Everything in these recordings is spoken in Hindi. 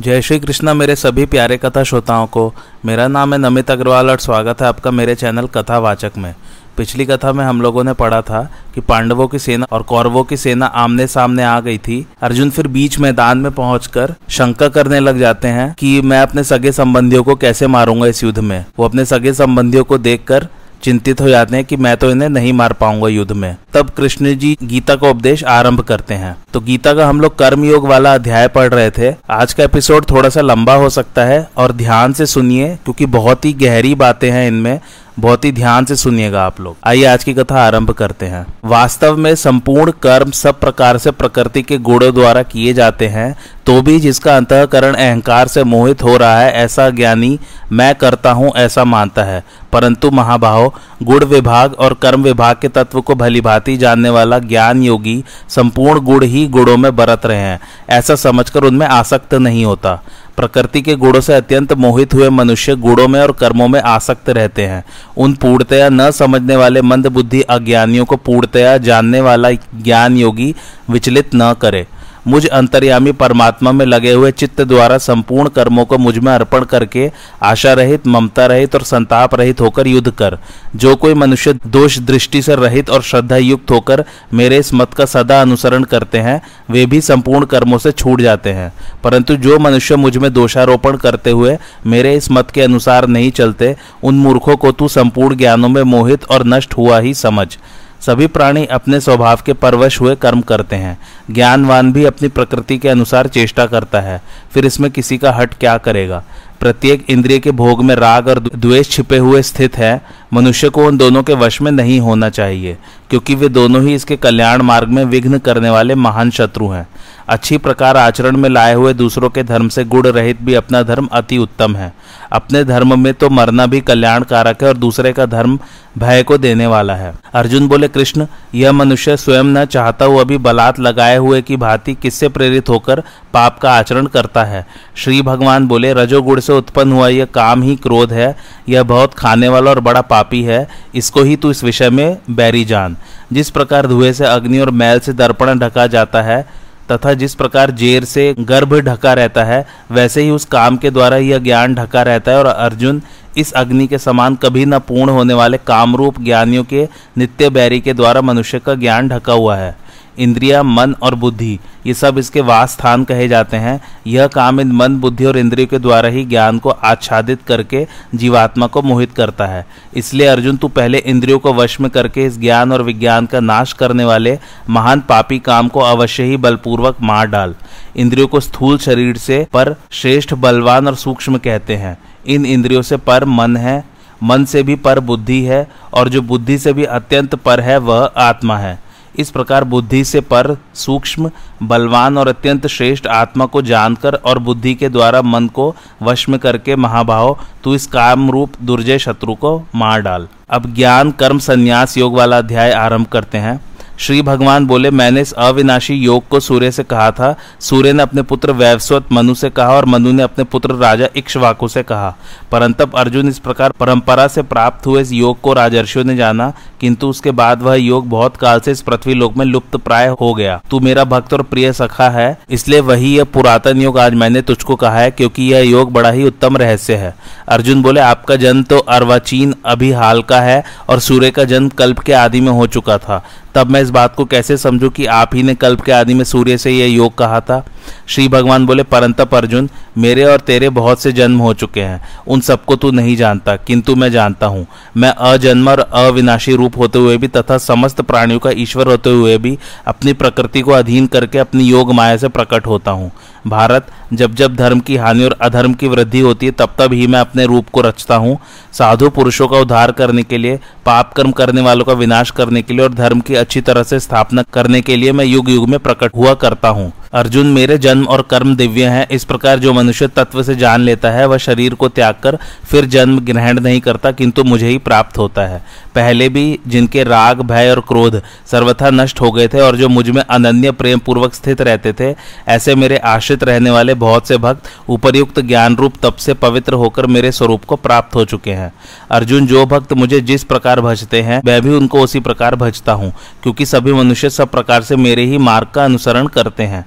जय श्री कृष्णा, मेरे सभी प्यारे कथा श्रोताओं को। मेरा नाम है नमित अग्रवाल और स्वागत है आपका मेरे चैनल कथावाचक में। पिछली कथा में हम लोगों ने पढ़ा था कि पांडवों की सेना और कौरवों की सेना आमने सामने आ गई थी। अर्जुन फिर बीच मैदान में पहुंचकर शंका करने लग जाते हैं कि मैं अपने सगे संबंधियों को कैसे मारूँगा इस युद्ध में। वो अपने सगे संबंधियों को देखकर चिंतित हो जाते हैं कि मैं तो इन्हें नहीं मार पाऊँगा युद्ध में। तब कृष्ण जी गीता का उपदेश आरंभ करते हैं। तो गीता का हम लोग कर्म योग वाला अध्याय पढ़ रहे थे। आज का एपिसोड थोड़ा सा लंबा हो सकता है और ध्यान से सुनिए, क्योंकि बहुत ही गहरी बातें हैं इनमें। बहुत ही ध्यान से सुनिएगा आप लोग। आइए आज की कथा आरंभ करते हैं। वास्तव में संपूर्ण कर्म सब प्रकार से प्रकृति के गुणों द्वारा किए जाते हैं तो भी जिसका अंतकरण अहंकार से मोहित हो रहा है, ऐसा ज्ञानी मैं करता हूँ, ऐसा मानता है। परंतु महाभाव, गुण विभाग और कर्म विभाग के तत्व को भली भांति जानने वाला ज्ञान योगी संपूर्ण गुण ही गुणों में बरत रहे हैं। ऐसा समझकर उनमें आसक्त नहीं होता। प्रकृति के गुणों से अत्यंत मोहित हुए मनुष्य गुणों में और कर्मों में आसक्त रहते हैं। उन पूर्णतया न समझने वाले मंद बुद्धि अज्ञानियों को पूर्णतया जानने वाला ज्ञान योगी विचलित न करे। मुझ अंतर्यामी परमात्मा में लगे हुए चित्त द्वारा संपूर्ण कर्मों को मुझमें अर्पण करके आशा रहित, ममता रहित और संताप रहित होकर युद्ध कर। जो कोई मनुष्य दोष दृष्टि से रहित और श्रद्धा युक्त होकर मेरे इस मत का सदा अनुसरण करते हैं, वे भी संपूर्ण कर्मों से छूट जाते हैं। परंतु जो मनुष्य मुझमें दोषारोपण करते हुए मेरे इस मत के अनुसार नहीं चलते, उन मूर्खों को तू संपूर्ण ज्ञानों में मोहित और नष्ट हुआ ही समझ। सभी प्राणी अपने स्वभाव के परवश हुए कर्म करते हैं। ज्ञानवान भी अपनी प्रकृति के अनुसार चेष्टा करता है। फिर इसमें किसी का हट क्या करेगा? प्रत्येक इंद्रिय के भोग में राग और द्वेष छिपे हुए स्थित है। मनुष्य को उन दोनों के वश में नहीं होना चाहिए, क्योंकि वे दोनों ही इसके कल्याण मार्ग में विघ्न करने वाले महान शत्रु हैं। अच्छी प्रकार आचरण में लाए हुए दूसरों के धर्म से गुण रहित भी अपना धर्म अति उत्तम है। अपने धर्म में तो मरना भी कल्याण कारक है और दूसरे का धर्म भय को देने वाला है। अर्जुन बोले, कृष्ण, यह मनुष्य स्वयं न चाहता हुआ भी बलात् लगाए हुए की भांति किससे प्रेरित होकर पाप का आचरण करता है? श्री भगवान बोले, रजोगुण से उत्पन्न हुआ यह काम ही क्रोध है। यह बहुत खाने वाला और बड़ा पापी है। इसको ही तू इस विषय में बैरी जान। जिस प्रकार धुएँ से अग्नि और मैल से दर्पण ढका जाता है तथा जिस प्रकार जेर से गर्भ ढका रहता है, वैसे ही उस काम के द्वारा यह ज्ञान ढका रहता है और अर्जुन इस अग्नि के समान कभी न पूर्ण होने वाले कामरूप ज्ञानियों के नित्य बैरी के द्वारा मनुष्य का ज्ञान ढका हुआ है। इंद्रिया, मन और बुद्धि, ये सब इसके वास स्थान कहे जाते हैं। यह काम इन मन, बुद्धि और इंद्रियों के द्वारा ही ज्ञान को आच्छादित करके जीवात्मा को मोहित करता है। इसलिए अर्जुन, तू पहले इंद्रियों को वश में करके इस ज्ञान और विज्ञान का नाश करने वाले महान पापी काम को अवश्य ही बलपूर्वक मार डाल। इंद्रियों को स्थूल शरीर से पर श्रेष्ठ, बलवान और सूक्ष्म कहते हैं। इन इंद्रियों से पर मन है, मन से भी पर बुद्धि है, और जो बुद्धि से भी अत्यंत पर है, वह आत्मा है। इस प्रकार बुद्धि से पर सूक्ष्म, बलवान और अत्यंत श्रेष्ठ आत्मा को जानकर और बुद्धि के द्वारा मन को वश में करके महाभाव, तू इस काम रूप दुर्जय शत्रु को मार डाल। अब ज्ञान कर्म संन्यास योग वाला अध्याय आरंभ करते हैं। श्री भगवान बोले, मैंने इस अविनाशी योग को सूर्य से कहा था। सूर्य ने अपने पुत्र वैवस्वत मनु से कहा और मनु ने अपने पुत्र राजा इक्ष्वाकु से कहा। परंतप अर्जुन इस प्रकार परंपरा से प्राप्त हुए इस योग को राजर्षियों ने जाना। किंतु उसके बाद वह योग बहुत काल से इस पृथ्वी लोक में लुप्त प्राय हो गया। तू मेरा भक्त और प्रिय सखा है, इसलिए वही यह पुरातन योग आज मैंने तुझको कहा है, क्योंकि यह योग बड़ा ही उत्तम रहस्य है। अर्जुन बोले, आपका जन्म तो अर्वाचीन अभी हाल का है, और सूर्य का जन्म कल्प के आदि में हो चुका था। तब मैं इस बात को कैसे समझूं कि आप ही ने कल्प के आदि में सूर्य से यह योग कहा था? श्री भगवान बोले, परंतप अर्जुन, मेरे और तेरे बहुत से जन्म हो चुके हैं। उन सबको तू नहीं जानता, किंतु मैं जानता हूँ। मैं अजन्म और अविनाशी रूप होते हुए भी तथा समस्त प्राणियों का ईश्वर होते हुए भी अपनी प्रकृति को अधीन करके अपनी योग माया से प्रकट होता हूँ। भारत, जब जब धर्म की हानि और अधर्म की वृद्धि होती है, तब तब ही मैं अपने रूप को रचता हूँ। साधु पुरुषों का उद्धार करने के लिए, पाप कर्म करने वालों का विनाश करने के लिए और धर्म की अच्छी तरह से स्थापना करने के लिए मैं युग युग में प्रकट हुआ करता हूँ। अर्जुन मेरे जन्म और कर्म दिव्य हैं। इस प्रकार जो मनुष्य तत्व से जान लेता है, वह शरीर को त्याग कर फिर जन्म ग्रहण नहीं करता, किंतु मुझे ही प्राप्त होता है। पहले भी जिनके राग, भय और क्रोध सर्वथा नष्ट हो गए थे और जो मुझमें अनन्य प्रेम पूर्वक स्थित रहते थे, ऐसे मेरे आश्रित रहने वाले बहुत से भक्त उपरयुक्त ज्ञान रूप तप से पवित्र होकर मेरे स्वरूप को प्राप्त हो चुके हैं। अर्जुन जो भक्त मुझे जिस प्रकार भजते हैं, मैं भी उनको उसी प्रकार भजता हूँ, क्योंकि सभी मनुष्य सब प्रकार से मेरे ही मार्ग का अनुसरण करते हैं।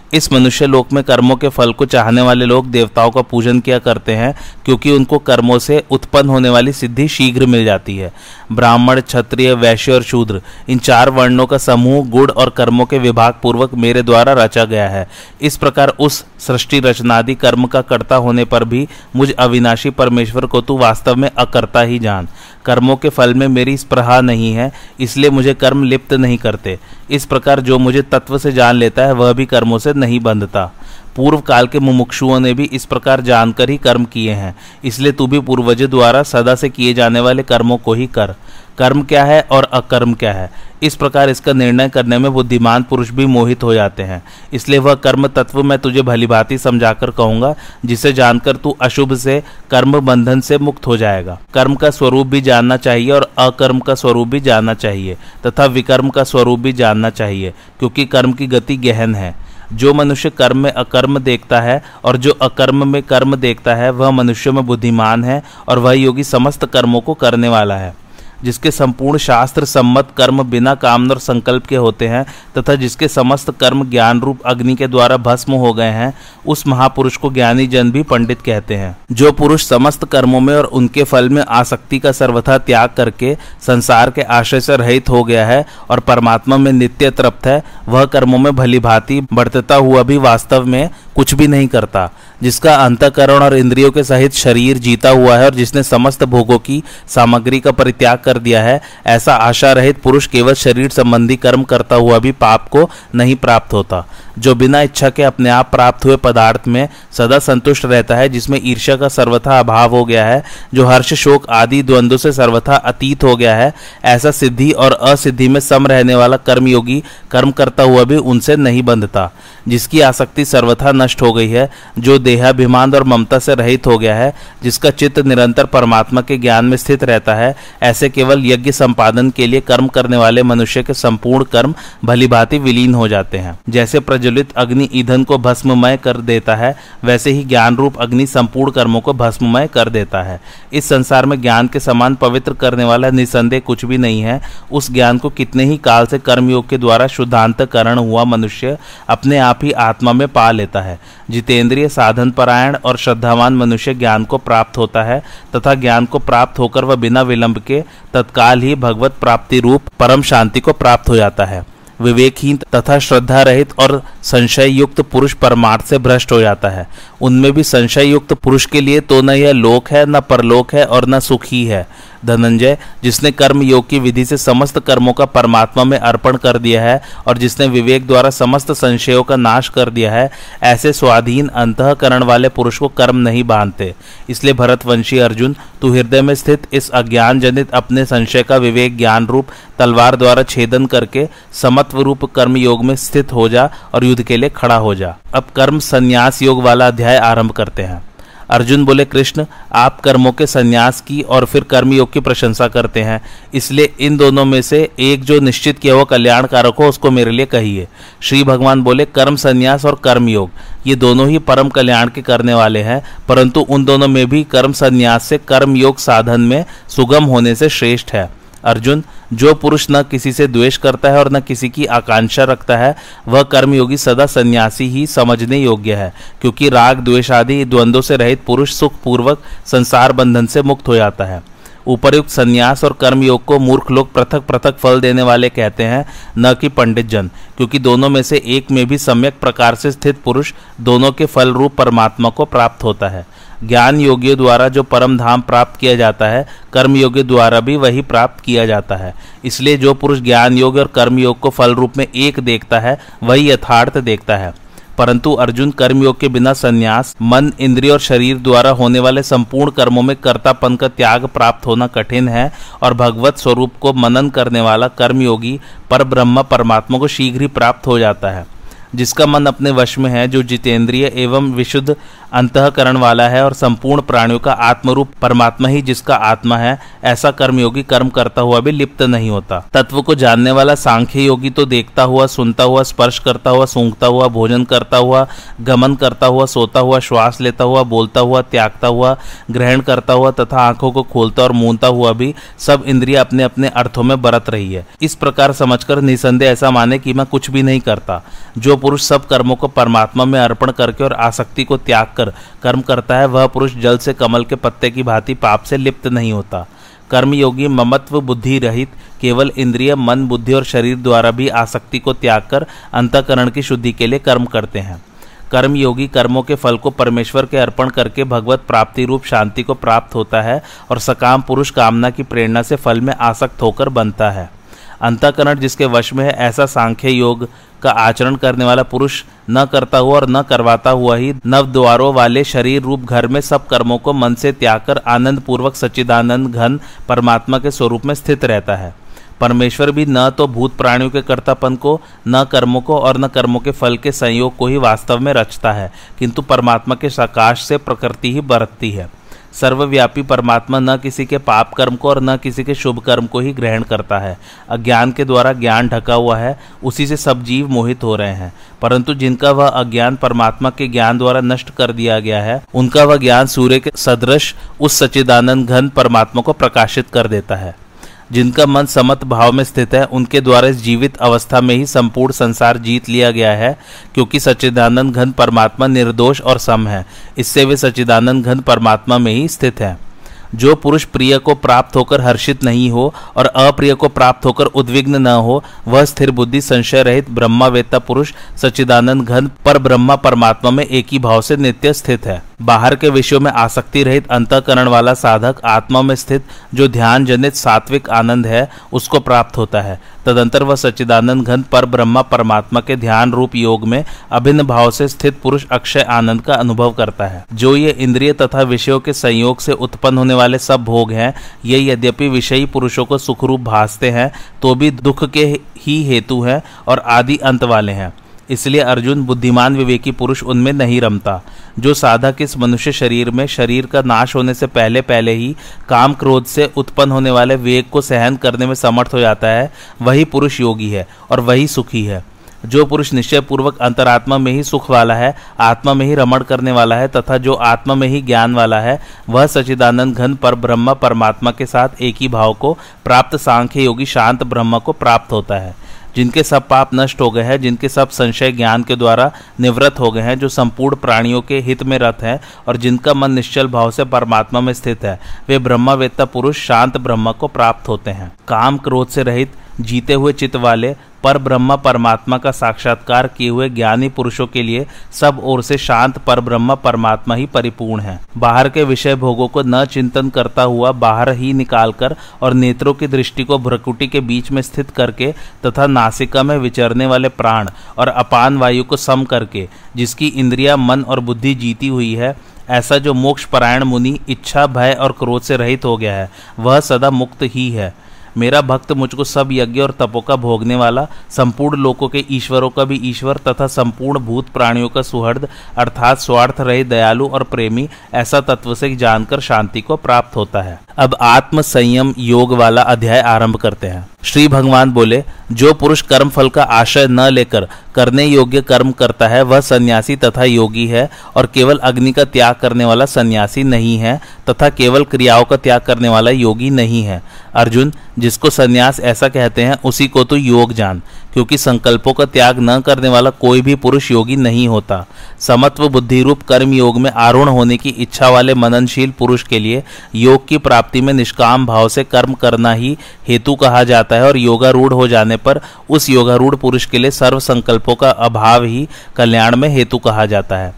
इस मनुष्य लोक में कर्मों के फल को चाहने वाले लोग देवताओं का पूजन किया करते हैं, क्योंकि उनको कर्मों से उत्पन्न होने वाली सिद्धि शीघ्र मिल जाती है। ब्राह्मण, क्षत्रिय, वैश्य और शूद्र, इन चार वर्णों का समूह, गुण और कर्मों के विभाग पूर्वक मेरे द्वारा रचा गया है। इस प्रकार उस सृष्टि रचनादि कर्म का कर्ता होने पर भी मुझ अविनाशी परमेश्वर को तू वास्तव में अकर्ता ही जान। कर्मों के फल में मेरी स्प्रहा नहीं है, इसलिए मुझे कर्म लिप्त नहीं करते। इस प्रकार जो मुझे तत्व से जान लेता है, वह भी कर्मों से नहीं बंधता। पूर्व काल के मुमुक्षुओं ने भी इस प्रकार जानकर ही कर्म किए हैं। इसलिए तू भी पूर्वज द्वारा सदा से किए जाने वाले कर्मों को ही कर। कर्म क्या है और अकर्म क्या है? इस प्रकार इसका निर्णय करने में बुद्धिमान पुरुष भी मोहित हो जाते हैं। इसलिए वह कर्म तत्व मैं तुझे भली भांति समझाकर कहूँगा, जिसे जानकर तू अशुभ से, कर्म बंधन से मुक्त हो जाएगा। कर्म का स्वरूप भी जानना चाहिए और अकर्म का स्वरूप भी जानना चाहिए, तथा विकर्म का स्वरूप भी जानना चाहिए, क्योंकि कर्म की गति गहन है। जो मनुष्य कर्म में अकर्म देखता है और जो अकर्म में कर्म देखता है, वह मनुष्य में बुद्धिमान है और वह योगी समस्त कर्मों को करने वाला है। जिसके संपूर्ण शास्त्र, सम्मत, कर्म बिना काम और संकल्प के होते हैं, तथा जिसके समस्त कर्म ज्ञान रूप अग्नि के द्वारा भस्म हो गए हैं, उस महापुरुष को ज्ञानी जन भी पंडित कहते हैं। जो पुरुष समस्त कर्मों में और उनके फल में आसक्ति का सर्वथा त्याग करके संसार के आश्रय से रहित हो गया है और परमात्मा में नित्य तृप्त है, वह कर्मों में भली भांति बढ़ता हुआ भी वास्तव में कुछ भी नहीं करता। जिसका अंतकरण और इंद्रियों के सहित शरीर जीता हुआ है और जिसने समस्त भोगों की सामग्री का परित्याग कर दिया है, ऐसा आशा रहित पुरुष केवल शरीर संबंधी कर्म करता हुआ भी पाप को नहीं प्राप्त होता। जो बिना इच्छा के अपने आप प्राप्त हुए पदार्थ में सदा संतुष्ट रहता है, जिसमें ईर्ष्या का सर्वथा अभाव हो गया है, जो हर्ष, शोक आदि द्वंद्व से सर्वथा अतीत हो गया है, ऐसा सिद्धि और असिद्धि में सम रहने वाला कर्मयोगी कर्म करता हुआ भी उनसे नहीं बंधता, जिसकी आसक्ति सर्वथा नष्ट हो गई है, जो देहाभिमान और ममता से रहित हो गया है, जिसका चित्त निरंतर परमात्मा के ज्ञान में स्थित रहता है, ऐसे केवल यज्ञ संपादन के लिए कर्म करने वाले मनुष्य के संपूर्ण कर्म भली भांति विलीन हो जाते हैं। जैसे प्रज्वलित अग्नि ईंधन को भस्ममय कर देता है, वैसे ही ज्ञान रूप अग्नि संपूर्ण कर्मों को भस्ममय कर देता है। इस संसार में ज्ञान के समान पवित्र करने वाला निसंदेह कुछ भी नहीं है। उस ज्ञान को कितने ही काल से कर्मयोग के द्वारा शुद्धांतकरण हुआ मनुष्य अपने आप ही आत्मा में पा लेता है। जितेंद्रिय साधन परायण और श्रद्धावान मनुष्य ज्ञान को प्राप्त होता है, तथा ज्ञान को प्राप्त होकर वह बिना विलंब के तत्काल ही भगवत प्राप्ति रूप परम शांति को प्राप्त हो जाता है। विवेकहीन तथा श्रद्धा रहित और संशय युक्त पुरुष परमार्थ से भ्रष्ट हो जाता है। उनमें भी संशय युक्त पुरुष के लिए तो न यह लोक है, न परलोक है और न सुखी है। धनंजय, जिसने कर्म योग की विधि से समस्त कर्मों का परमात्मा में अर्पण कर दिया है और जिसने विवेक द्वारा समस्त संशयों का नाश कर दिया है, ऐसे स्वाधीन अंतकरण वाले पुरुष को कर्म नहीं बांधते। इसलिए भरतवंशी अर्जुन, तू हृदय में स्थित इस अज्ञान जनित अपने संशय का विवेक ज्ञान रूप तलवार द्वारा छेदन करके समत्व रूप कर्म योग में स्थित हो जा और युद्ध के लिए खड़ा हो जा। अब कर्म संन्यास योग वाला अध्याय आरंभ करते हैं। अर्जुन बोले, कृष्ण, आप कर्मों के संन्यास की और फिर कर्मयोग की प्रशंसा करते हैं। इसलिए इन दोनों में से एक जो निश्चित किया हुआ कल्याणकारक हो, उसको मेरे लिए कहिए। श्री भगवान बोले, कर्म संन्यास और कर्मयोग, ये दोनों ही परम कल्याण के करने वाले हैं, परंतु उन दोनों में भी कर्म संन्यास से कर्मयोग साधन में सुगम होने से श्रेष्ठ है। अर्जुन, जो पुरुष न किसी से द्वेष करता है और न किसी की आकांक्षा रखता है, वह कर्मयोगी सदा सन्यासी ही समझने योग्य है, क्योंकि राग, द्वेष आदि द्वंद्वों से रहित पुरुष सुख पूर्वक संसार बंधन से मुक्त हो जाता है। उपरयुक्त संन्यास और कर्मयोग को मूर्ख लोग पृथक पृथक फल देने वाले कहते हैं, न कि पंडित जन क्योंकि दोनों में से एक में भी सम्यक प्रकार से स्थित पुरुष दोनों के फल रूप परमात्मा को प्राप्त होता है। ज्ञान योग्य द्वारा जो परम धाम प्राप्त किया जाता है कर्म योग्य द्वारा भी वही प्राप्त किया जाता है। इसलिए जो पुरुष ज्ञान योग और कर्म योग को फल रूप में एक देखता है, वही यथार्थ देखता है। परंतु अर्जुन कर्मयोग के बिना संन्यास, मन, इंद्रिय और शरीर द्वारा होने वाले संपूर्ण कर्मों में कर्तापन का त्याग प्राप्त होना कठिन है और भगवत स्वरूप को मनन करने वाला कर्मयोगी पर ब्रह्म परमात्मा को शीघ्र ही प्राप्त हो जाता है। जिसका मन अपने वश में है, जो जितेंद्रिय एवं विशुद्ध अंतकरण वाला है और संपूर्ण प्राणियों का आत्मरूप परमात्मा ही जिसका आत्मा है, ऐसा कर्मयोगी कर्म करता हुआ भी लिप्त नहीं होता। तत्व को जानने वाला सांख्य योगी तो देखता हुआ, सुनता हुआ, स्पर्श करता हुआ, सूंघता हुआ, भोजन करता हुआ, गमन करता हुआ, सोता हुआ, श्वास लेता हुआ, बोलता हुआ, त्यागता हुआ, ग्रहण करता हुआ तथा आँखों को खोलता और मूंदता हुआ भी सब इंद्रिया अपने अपने अर्थों में बरत रही है। इस प्रकार समझकर निसंदेह ऐसा माने कि मैं कुछ भी नहीं करता। जो पुरुष सब कर्मों को परमात्मा में अर्पण करके और आसक्ति को त्याग कर कर्म करता है, वह पुरुष जल से कमल के पत्ते की भांति पाप से लिप्त नहीं होता। कर्मयोगी ममत्व बुद्धि रहित, केवल इंद्रिय, मन, बुद्धि और शरीर द्वारा भी आसक्ति को त्याग कर अंतकरण की शुद्धि के लिए कर्म करते हैं। कर्मयोगी कर्मों के फल को परमेश्वर के अर्पण करके भगवत प्राप्ति रूप शांति को प्राप्त होता है और सकाम पुरुष कामना की प्रेरणा से फल में आसक्त होकर बनता है। अंतकरण जिसके वश में है, ऐसा सांख्य योग का आचरण करने वाला पुरुष न करता हुआ और न करवाता हुआ ही नव द्वारों वाले शरीर रूप घर में सब कर्मों को मन से त्याग कर आनंद पूर्वक सच्चिदानंद घन परमात्मा के स्वरूप में स्थित रहता है। परमेश्वर भी न तो भूत प्राणियों के कर्तापन को, न कर्मों को और न कर्मों के फल के संयोग को ही वास्तव में रचता है, किंतु परमात्मा के सकाश से प्रकृति ही बरतती है। सर्वव्यापी परमात्मा न किसी के पाप कर्म को और न किसी के शुभ कर्म को ही ग्रहण करता है। अज्ञान के द्वारा ज्ञान ढका हुआ है, उसी से सब जीव मोहित हो रहे हैं। परंतु जिनका वह अज्ञान परमात्मा के ज्ञान द्वारा नष्ट कर दिया गया है, उनका वह ज्ञान सूर्य के सदृश, उस सचिदानंद घन परमात्मा को प्रकाशित कर देता है। जिनका मन समत भाव में स्थित है, उनके द्वारा इस जीवित अवस्था में ही संपूर्ण संसार जीत लिया गया है, क्योंकि सच्चिदानंद घन परमात्मा निर्दोष और सम है। इससे वे सच्चिदानंद घन परमात्मा में ही स्थित है। जो पुरुष प्रिय को प्राप्त होकर हर्षित नहीं हो और अप्रिय को प्राप्त होकर उद्विग्न न हो, वह स्थिर बुद्धि संशय रहित ब्रह्मा ब्रह्मावेत्ता पुरुष सच्चिदानंद घन पर ब्रह्मा परमात्मा में एक ही भाव से नित्य स्थित है। बाहर के विषयों में आसक्ति रहित अंतकरण वाला साधक आत्मा में स्थित जो ध्यान जनित सात्विक आनंद है, उसको प्राप्त होता है। तदंतर वह सच्चिदानंद घन पर ब्रह्मा परमात्मा के ध्यान रूप योग में अभिन्न भाव से स्थित पुरुष अक्षय आनंद का अनुभव करता है। जो ये इंद्रिय तथा विषयों के संयोग से उत्पन्न होने वाले सब भोग हैं, ये यद्यपि विषयी पुरुषों को सुखरूप भासते हैं तो भी दुख के ही हेतु हैं और आदि अंत वाले हैं। इसलिए अर्जुन बुद्धिमान विवेकी पुरुष उनमें नहीं रमता, जो साधक इस मनुष्य शरीर में शरीर का नाश होने से पहले पहले ही काम क्रोध से उत्पन्न होने वाले वेग को सहन करने में समर्थ हो जाता है, वही पुरुष योगी है और वही सुखी है। जो पुरुष निश्चय पूर्वक अंतरात्मा में ही सुख वाला है, आत्मा में ही रमण करने वाला है तथा जो आत्मा में ही ज्ञान वाला है, वह सचिदानंद घन पर ब्रह्म परमात्मा के साथ एक ही भाव को प्राप्त सांख्य योगी शांत ब्रह्म को प्राप्त होता है। जिनके सब पाप नष्ट हो गए हैं, जिनके सब संशय ज्ञान के द्वारा निवृत्त हो गए हैं, जो संपूर्ण प्राणियों के हित में रत हैं और जिनका मन निश्चल भाव से परमात्मा में स्थित है, वे ब्रह्मवेत्ता पुरुष शांत ब्रह्म को प्राप्त होते हैं। काम क्रोध से रहित जीते हुए चित्त वाले पर ब्रह्म परमात्मा का साक्षात्कार किए हुए ज्ञानी पुरुषों के लिए सब ओर से शांत पर ब्रह्म परमात्मा ही परिपूर्ण है। बाहर के विषय भोगों को न चिंतन करता हुआ बाहर ही निकालकर और नेत्रों की दृष्टि को भ्रकुटी के बीच में स्थित करके तथा नासिका में विचरने वाले प्राण और अपान वायु को सम करके, जिसकी इंद्रिया, मन और बुद्धि जीती हुई है, ऐसा जो मोक्ष परायण मुनि इच्छा, भय और क्रोध से रहित हो गया है, वह सदा मुक्त ही है। मेरा भक्त मुझको सब यज्ञ और तपों का भोगने वाला, संपूर्ण लोकों के ईश्वरों का भी ईश्वर तथा संपूर्ण भूत प्राणियों का सुहृद, अर्थात स्वार्थ रहे दयालु और प्रेमी, ऐसा तत्व से जानकर शांति को प्राप्त होता है। अब आत्म संयम योग वाला अध्याय आरंभ करते हैं। श्री भगवान बोले, जो पुरुष कर्म फल का आशय न लेकर करने योग्य कर्म करता है, वह सन्यासी तथा योगी है और केवल अग्नि का त्याग करने वाला सन्यासी नहीं है तथा केवल क्रियाओं का त्याग करने वाला योगी नहीं है। अर्जुन, जिसको सन्यास ऐसा कहते हैं, उसी को तो योग जान। क्योंकि संकल्पों का त्याग न करने वाला कोई भी पुरुष योगी नहीं होता। समत्व बुद्धि रूप कर्म योग में आरूढ़ होने की इच्छा वाले मननशील पुरुष के लिए योग की प्राप्ति में निष्काम भाव से कर्म करना ही हेतु कहा जाता है और योगारूढ़ हो जाने पर उस योगारूढ़ पुरुष के लिए सर्व संकल्पों का अभाव ही कल्याण में हेतु कहा जाता है।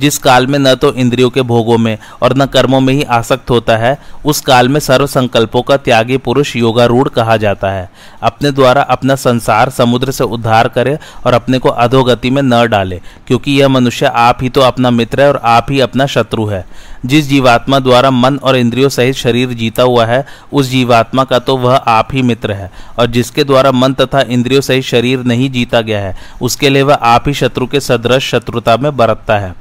जिस काल में न तो इंद्रियों के भोगों में और न कर्मों में ही आसक्त होता है, उस काल में सर्व संकल्पों का त्यागी पुरुष योगारूढ़ कहा जाता है। अपने द्वारा अपना संसार समुद्र से उद्धार करे और अपने को अधोगति में न डाले, क्योंकि यह मनुष्य आप ही तो अपना मित्र है और आप ही अपना शत्रु है। जिस जीवात्मा द्वारा मन और इंद्रियों सहित शरीर जीता हुआ है, उस जीवात्मा का तो वह आप ही मित्र है, और जिसके द्वारा मन तथा इंद्रियों सहित शरीर नहीं जीता गया है, उसके लिए वह आप ही शत्रु के सदृश शत्रुता में बरतता है।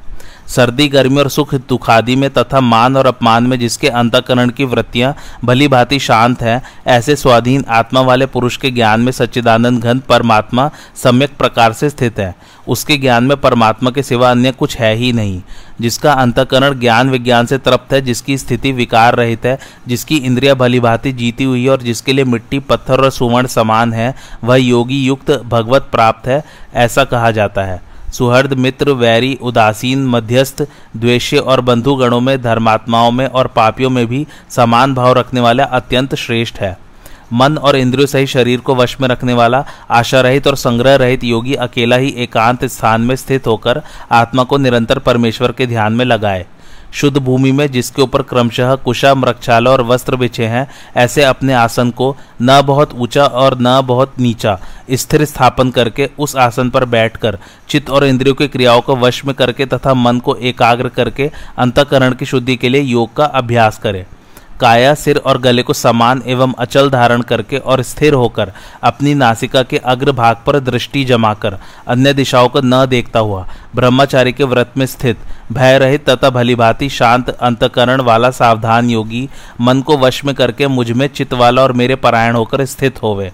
सर्दी, गर्मी और सुख दुखादि में तथा मान और अपमान में जिसके अंतकरण की वृत्तियाँ भली भांति शांत हैं, ऐसे स्वाधीन आत्मा वाले पुरुष के ज्ञान में सच्चिदानंद घन परमात्मा सम्यक प्रकार से स्थित है। उसके ज्ञान में परमात्मा के सिवा अन्य कुछ है ही नहीं, जिसका अंतकरण ज्ञान विज्ञान से तृप्त है, जिसकी स्थिति विकार रहित है, जिसकी इंद्रिया भली भांति जीती हुई है और जिसके लिए मिट्टी, पत्थर और सुवर्ण समान है, वह योगी युक्त भगवत प्राप्त है, ऐसा कहा जाता है। सुहृद, मित्र, वैरी, उदासीन, मध्यस्थ, द्वेष्य और बंधुगणों में, धर्मात्माओं में और पापियों में भी समान भाव रखने वाला अत्यंत श्रेष्ठ है। मन और इंद्रियों सहित शरीर को वश में रखने वाला आशा रहित और संग्रह रहित योगी अकेला ही एकांत स्थान में स्थित होकर आत्मा को निरंतर परमेश्वर के ध्यान में लगाए। शुद्ध भूमि में, जिसके ऊपर क्रमशः कुशा मृक्षाल और वस्त्र बिछे हैं, ऐसे अपने आसन को न बहुत ऊँचा और न बहुत नीचा स्थिर स्थापन करके उस आसन पर बैठकर, चित्त और इंद्रियों की क्रियाओं को वश में करके तथा मन को एकाग्र करके अंतकरण की शुद्धि के लिए योग का अभ्यास करें। काया सिर और गले को समान एवं अचल धारण करके और स्थिर होकर अपनी नासिका के अग्र भाग पर दृष्टि जमाकर अन्य दिशाओं को न देखता हुआ, ब्रह्मचारी के व्रत में स्थित भय रहित तथा भलीभांति शांत अंतकरण वाला सावधान योगी, मन को वश में करके मुझमें चित्त वाला और मेरे परायण होकर स्थित होवे।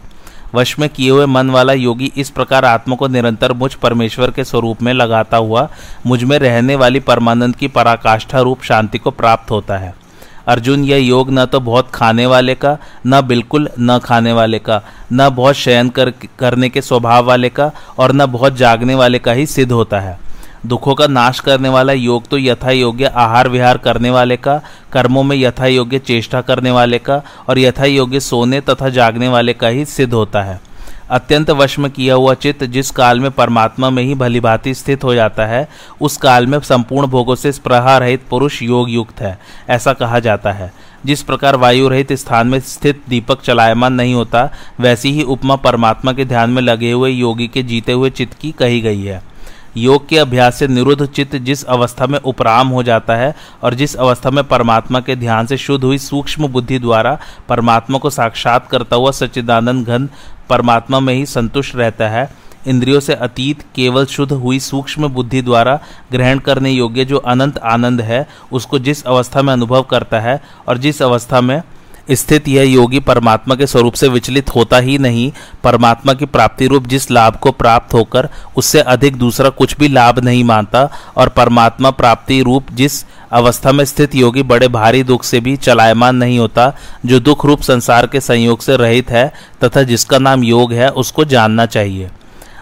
वश में किए हुए मन वाला योगी इस प्रकार आत्मा को निरंतर मुझ परमेश्वर के स्वरूप में लगाता हुआ, मुझमें रहने वाली परमानंद की पराकाष्ठा रूप शांति को प्राप्त होता है। अर्जुन यह योग न तो बहुत खाने वाले का, न बिल्कुल न खाने वाले का, न बहुत शयन कर, करने के स्वभाव वाले का, और न बहुत जागने वाले का ही सिद्ध होता है। दुखों का नाश करने वाला योग तो यथा योग्य आहार विहार करने वाले का, कर्मों में यथा योग्य चेष्टा करने वाले का, और यथा योग्य सोने तथा जागने वाले का ही सिद्ध होता है। अत्यंत वश किया हुआ चित्त जिस काल में परमात्मा में ही भलीभांति स्थित हो जाता है, उस काल में संपूर्ण भोगों से स्प्रहा रहित पुरुष योग युक्त है, ऐसा कहा जाता है। जिस प्रकार वायु रहित स्थान में स्थित दीपक चलायमान नहीं होता, वैसी ही उपमा परमात्मा के ध्यान में लगे हुए योगी के जीते हुए चित्त की कही गई है। योग के अभ्यास से निरुद्ध चित्त जिस अवस्था में उपराम हो जाता है और जिस अवस्था में परमात्मा के ध्यान से शुद्ध हुई सूक्ष्म बुद्धि द्वारा परमात्मा को साक्षात करता हुआ सच्चिदानंद घन परमात्मा में ही संतुष्ट रहता है, इंद्रियों से अतीत केवल शुद्ध हुई सूक्ष्म बुद्धि द्वारा ग्रहण करने योग्य जो अनंत आनंद है, उसको जिस अवस्था में अनुभव करता है और जिस अवस्था में स्थित यह योगी परमात्मा के स्वरूप से विचलित होता ही नहीं। परमात्मा की प्राप्ति रूप जिस लाभ को प्राप्त होकर उससे अधिक दूसरा कुछ भी लाभ नहीं मानता और परमात्मा प्राप्ति रूप जिस अवस्था में स्थित योगी बड़े भारी दुख से भी चलायमान नहीं होता, जो दुख रूप संसार के संयोग से रहित है तथा जिसका नाम योग है, उसको जानना चाहिए।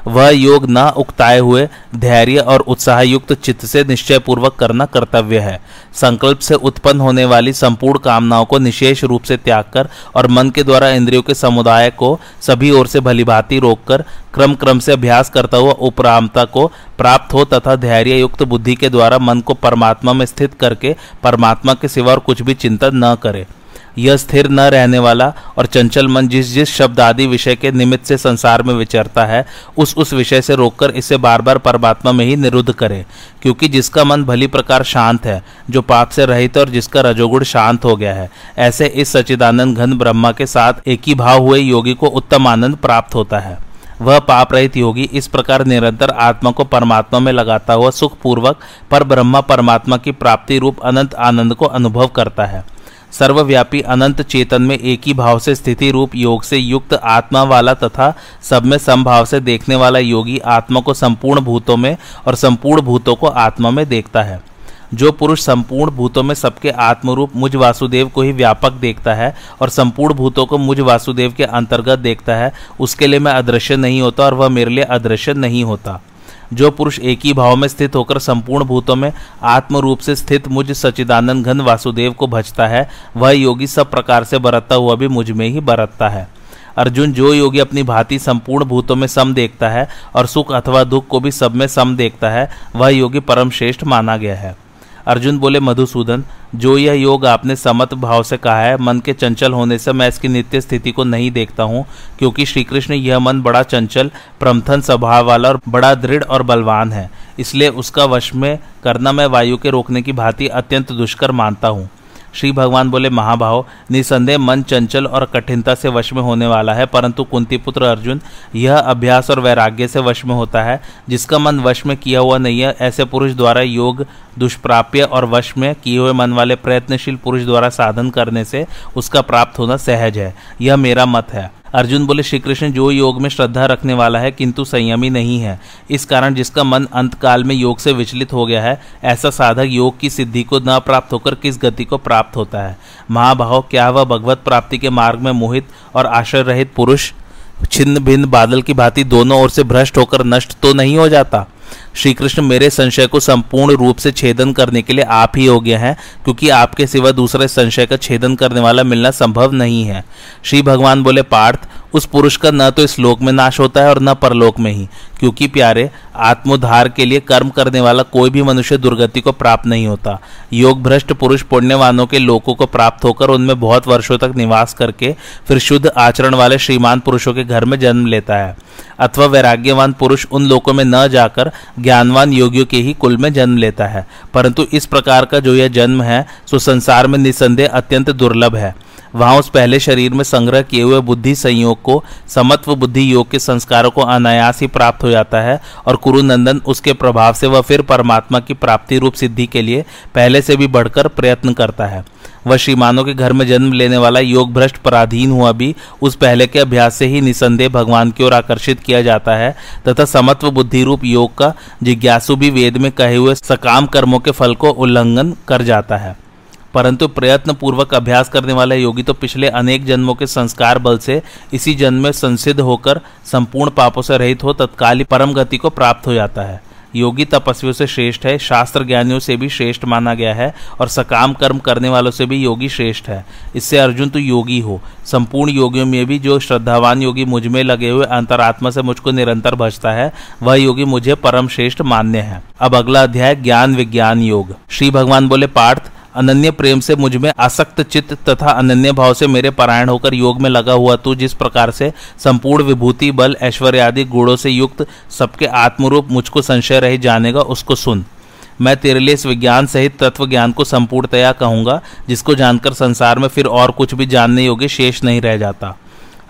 वह योग न उकताए हुए धैर्य और उत्साह युक्त चित्त से निश्चय पूर्वक करना कर्तव्य है। संकल्प से उत्पन्न होने वाली संपूर्ण कामनाओं को निशेष रूप से त्याग कर और मन के द्वारा इंद्रियों के समुदाय को सभी ओर से भलीभांति रोककर क्रम क्रम से अभ्यास करता हुआ उपरामता को प्राप्त हो तथा धैर्य युक्त बुद्धि के द्वारा मन को परमात्मा में स्थित करके परमात्मा के सिवा और कुछ भी चिंतन न करे। यह स्थिर न रहने वाला और चंचल मन जिस जिस शब्द आदि विषय के निमित्त से संसार में विचरता है, उस उस विषय से रोककर इसे बार बार परमात्मा में ही निरुद्ध करे, क्योंकि जिसका मन भली प्रकार शांत है, जो पाप से रहित और जिसका रजोगुण शांत हो गया है, ऐसे इस सचिदानंद घन ब्रह्मा के साथ एक ही भाव हुए योगी को उत्तम आनंद प्राप्त होता है। वह पाप रहित योगी इस प्रकार निरंतर आत्मा को परमात्मा में लगाता हुआ सुखपूर्वक पर ब्रह्मा परमात्मा की प्राप्ति रूप अनंत आनंद को अनुभव करता है। सर्वव्यापी अनंत चेतन में एक ही भाव से स्थिति रूप योग से युक्त आत्मा वाला तथा सब में समभाव से देखने वाला योगी आत्मा को संपूर्ण भूतों में और संपूर्ण भूतों को आत्मा में देखता है। जो पुरुष संपूर्ण भूतों में सबके आत्मरूप मुझ वासुदेव को ही व्यापक देखता है और संपूर्ण भूतों को मुझ वासुदेव के अंतर्गत देखता है, उसके लिए मैं अदृश्य नहीं होता और वह मेरे लिए अदृश्य नहीं होता। जो पुरुष एक ही भाव में स्थित होकर संपूर्ण भूतों में आत्म रूप से स्थित मुझ सचिदानंद घन वासुदेव को भजता है, वह योगी सब प्रकार से बरतता हुआ भी मुझमें ही बरतता है। अर्जुन जो योगी अपनी भांति संपूर्ण भूतों में सम देखता है और सुख अथवा दुख को भी सब में सम देखता है, वह योगी परम श्रेष्ठ माना गया है। अर्जुन बोले, मधुसूदन, जो यह योग आपने समत भाव से कहा है, मन के चंचल होने से मैं इसकी नित्य स्थिति को नहीं देखता हूँ, क्योंकि श्री कृष्ण यह मन बड़ा चंचल, प्रमथन स्वभाव वाला और बड़ा दृढ़ और बलवान है। इसलिए उसका वश में करना मैं वायु के रोकने की भांति अत्यंत दुष्कर मानता हूँ। श्री भगवान बोले, महाभाव, निसंदेह, मन चंचल और कठिनता से वश में होने वाला है, परंतु कुंती पुत्र अर्जुन, यह अभ्यास और वैराग्य से वश में होता है, जिसका मन वश में किया हुआ नहीं है, ऐसे पुरुष द्वारा योग, दुष्प्राप्य और वश में किए हुए मन वाले प्रयत्नशील पुरुष द्वारा साधन करने से उसका प्राप्त होना सहज है। यह मेरा मत है। अर्जुन बोले श्री कृष्ण जो योग में श्रद्धा रखने वाला है, किंतु संयमी नहीं है। इस कारण जिसका मन अंतकाल में योग से विचलित हो गया है, ऐसा साधक योग की सिद्धि को न प्राप्त होकर किस गति को प्राप्त होता है? महाभाव, क्या वह भगवत प्राप्ति के मार्ग में मोहित और आश्रय रहित पुरुष, छिन्न भिन्न बादल की भांति दोनों ओर से भ्रष्ट होकर नष्ट तो नहीं हो जाता? श्री कृष्ण मेरे संशय को संपूर्ण रूप से छेदन करने के लिए आप ही योग्य हैं, क्योंकि आपके सिवा दूसरे संशय का छेदन करने वाला मिलना संभव नहीं है। श्री भगवान बोले, पार्थ उस पुरुष का न तो इस लोक में नाश होता है और न परलोक में ही। क्योंकि प्यारे, आत्मोद्धार के लिए कर्म करने वाला कोई भी मनुष्य दुर्गति को प्राप्त नहीं होता। योग भ्रष्ट पुरुष पुण्यवानों के लोकों को प्राप्त होकर उनमें बहुत वर्षों तक निवास करके फिर शुद्ध आचरण वाले श्रीमान पुरुषों के घर में जन्म लेता है। अथवा वैराग्यवान पुरुष उन लोकों में न जाकर ज्ञानवान योगियों के ही कुल में जन्म लेता है। परंतु इस प्रकार का जो यह जन्म है, सो संसार में निसंदेह अत्यंत दुर्लभ है। वहाँ उस पहले शरीर में संग्रह किए हुए बुद्धि संयोग को, समत्व बुद्धि योग के संस्कारों को अनायास ही प्राप्त हो जाता है और कुरुनंदन उसके प्रभाव से वह फिर परमात्मा की प्राप्ति रूप सिद्धि के लिए पहले से भी बढ़कर प्रयत्न करता है। वह श्रीमानों के घर में जन्म लेने वाला योग भ्रष्ट पराधीन हुआ भी उस पहले के अभ्यास से ही निसंदेह भगवान की ओर आकर्षित किया जाता है तथा समत्व बुद्धि रूप योग का जिज्ञासु भी वेद में कहे हुए सकाम कर्मों के फल को उल्लंघन कर जाता है। परंतु प्रयत्न पूर्वक अभ्यास करने वाला योगी तो पिछले अनेक जन्मों के संस्कार बल से इसी जन्म में संसिद्ध होकर संपूर्ण पापों से रहित हो तत्काली परम गति को प्राप्त हो जाता है। योगी तपस्वियों से श्रेष्ठ है, शास्त्र ज्ञानियों से भी श्रेष्ठ माना गया है और सकाम कर्म करने वालों से भी योगी श्रेष्ठ है। इससे अर्जुन तो योगी हो। संपूर्ण योगियों में भी जो श्रद्धावान योगी मुझमें लगे हुए अंतरात्मा से मुझको निरंतर भजता है, वह योगी मुझे परम श्रेष्ठ मान्य है। अब अगला अध्याय, ज्ञान विज्ञान योग। श्री भगवान बोले, पार्थ अनन्य प्रेम से मुझमें आसक्त चित्त तथा अनन्य भाव से मेरे पारायण होकर योग में लगा हुआ तू, जिस प्रकार से संपूर्ण विभूति, बल, ऐश्वर्य आदि गुणों से युक्त सबके आत्मरूप मुझको संशय रह जानेगा, उसको सुन। मैं तेरे लिए इस विज्ञान सहित तत्व ज्ञान को संपूर्णतया कहूँगा, जिसको जानकर संसार में फिर और कुछ भी जानने योग्य शेष नहीं रह जाता।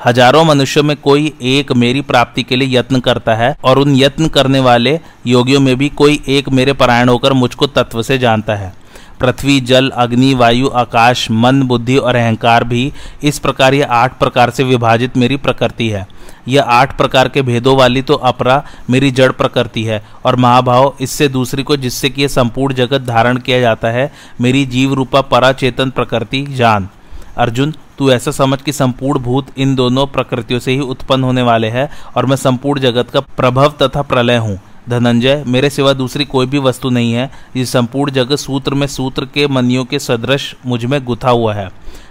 हज़ारों मनुष्यों में कोई एक मेरी प्राप्ति के लिए यत्न करता है, और उन यत्न करने वाले योगियों में भी कोई एक मेरे पारायण होकर मुझको तत्व से जानता है। पृथ्वी, जल, अग्नि, वायु, आकाश, मन, बुद्धि और अहंकार भी इस प्रकार, ये आठ प्रकार से विभाजित मेरी प्रकृति है। यह आठ प्रकार के भेदों वाली तो अपरा मेरी जड़ प्रकृति है और महाभाव इससे दूसरी को जिससे कि यह संपूर्ण जगत धारण किया जाता है, मेरी जीव रूपा परा चेतन प्रकृति जान। अर्जुन, तू ऐसा समझ कि संपूर्ण भूत इन दोनों प्रकृतियों से ही उत्पन्न होने वाले हैं और मैं संपूर्ण जगत का प्रभव तथा प्रलय हूँ। धनंजय, मेरे सिवा दूसरी कोई भी वस्तु नहीं है। ये संपूर्ण जगत सूत्र में सूत्र के मनियों के सदृश मुझमें गुथा हुआ है।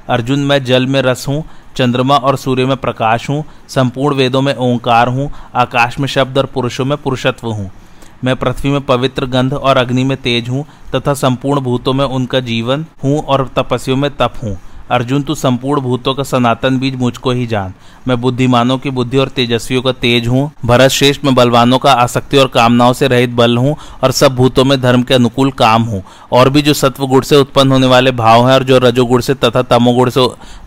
अर्जुन, मैं जल में रस हूँ, चंद्रमा और सूर्य में प्रकाश हूँ, संपूर्ण वेदों में ओंकार हूँ, आकाश में शब्द और पुरुषों में पुरुषत्व हूँ। मैं पृथ्वी में पवित्र गंध और अग्नि में तेज हूँ, तथा संपूर्ण भूतों में उनका जीवन हूँ और तपस्वियों में तप हूँ। अर्जुन, तू संपूर्ण भूतों का सनातन बीज मुझको ही जान। मैं बुद्धिमानों की बुद्धि और तेजस्वियों का तेज हूँ। भरत श्रेष्ठ, में बलवानों का आसक्ति और कामनाओं से रहित बल हूँ और सब भूतों में धर्म के अनुकूल काम हूँ। और भी जो सत्व गुण से उत्पन्न होने वाले भाव हैं और जो रजोगुण से तथा तमोगुण से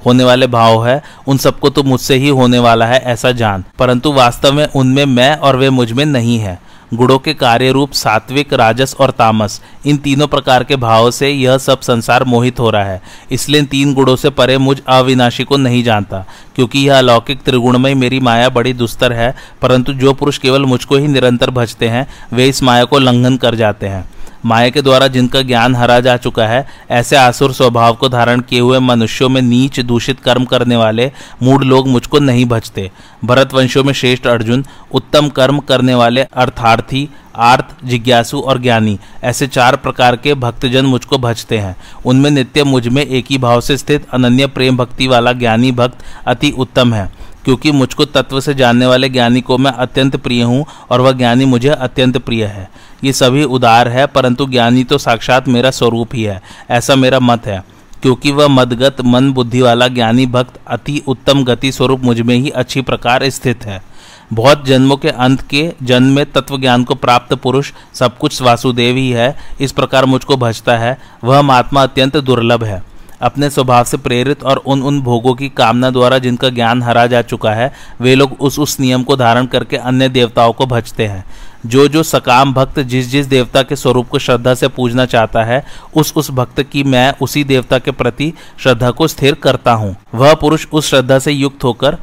होने वाले भाव है, उन सबको तो मुझसे ही होने वाला है, ऐसा जान। परंतु वास्तव में उनमें मैं और वे मुझमें नहीं है। गुणों के कार्य रूप सात्विक, राजस और तामस। इन तीनों प्रकार के भाव से यह सब संसार मोहित हो रहा है। इसलिए इन तीन गुणों से परे मुझ अविनाशी को नहीं जानता, क्योंकि यह अलौकिक त्रिगुण में मेरी माया बड़ी दुस्तर है, परंतु जो पुरुष केवल मुझको ही निरंतर भजते हैं, वे इस माया को लंघन कर जाते हैं। माया के द्वारा जिनका ज्ञान हरा जा चुका है, ऐसे आसुर स्वभाव को धारण किए हुए मनुष्यों में नीच दूषित कर्म करने वाले मूड लोग मुझको नहीं भजते। भरत वंशों में श्रेष्ठ अर्जुन, उत्तम कर्म करने वाले अर्थार्थी आर्थ जिज्ञासु और ज्ञानी, ऐसे चार प्रकार के भक्तजन मुझको भजते हैं। उनमें नित्य मुझमें एक ही भाव से स्थित अनन्य प्रेम भक्ति वाला ज्ञानी भक्त अति उत्तम है। क्योंकि मुझको तत्व से जानने वाले ज्ञानी को मैं अत्यंत प्रिय हूँ और वह ज्ञानी मुझे अत्यंत प्रिय है। ये सभी उदार है, परंतु ज्ञानी तो साक्षात मेरा स्वरूप ही है, ऐसा मेरा मत है। क्योंकि वह मदगत, मन बुद्धि वाला ज्ञानी भक्त अति उत्तम गति स्वरूप मुझमें ही अच्छी प्रकार स्थित है। बहुत जन्मों के अंत के जन्म में तत्व ज्ञान को प्राप्त पुरुष सब कुछ वासुदेव ही है, इस प्रकार मुझको भजता है। वह महात्मा अत्यंत दुर्लभ है। अपने स्वभाव से प्रेरित और उन उन भोगों की कामना द्वारा जिनका ज्ञान हरा जा चुका है, वे लोग उस उस नियम को धारण करके अन्य देवताओं को भजते हैं। जो जो सकाम भक्त जिस जिस देवता के स्वरूप को श्रद्धा से पूजना चाहता है, उस उस भक्त की मैं उसी देवता के प्रति श्रद्धा को स्थिर करता हूँ। वह पुरुष उस श्रद्धा से युक्त होकर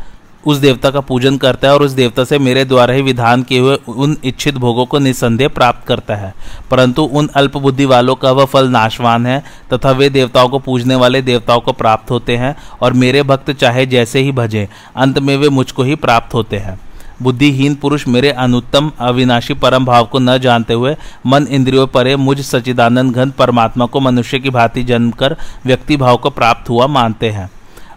उस देवता का पूजन करता है और उस देवता से मेरे द्वारा ही विधान किए हुए उन इच्छित भोगों को निसंदेह प्राप्त करता है। परंतु उन अल्प बुद्धि वालों का वह फल नाशवान है तथा वे देवताओं को पूजने वाले देवताओं को प्राप्त होते हैं और मेरे भक्त चाहे जैसे ही भजें, अंत में वे मुझको ही प्राप्त होते हैं। बुद्धिहीन पुरुष मेरे अनुत्तम, अविनाशी परम भाव को न जानते हुए मन इंद्रियों परे मुझ सचिदानंद घन परमात्मा को मनुष्य की भांति जन्म कर व्यक्ति भाव को प्राप्त हुआ मानते हैं।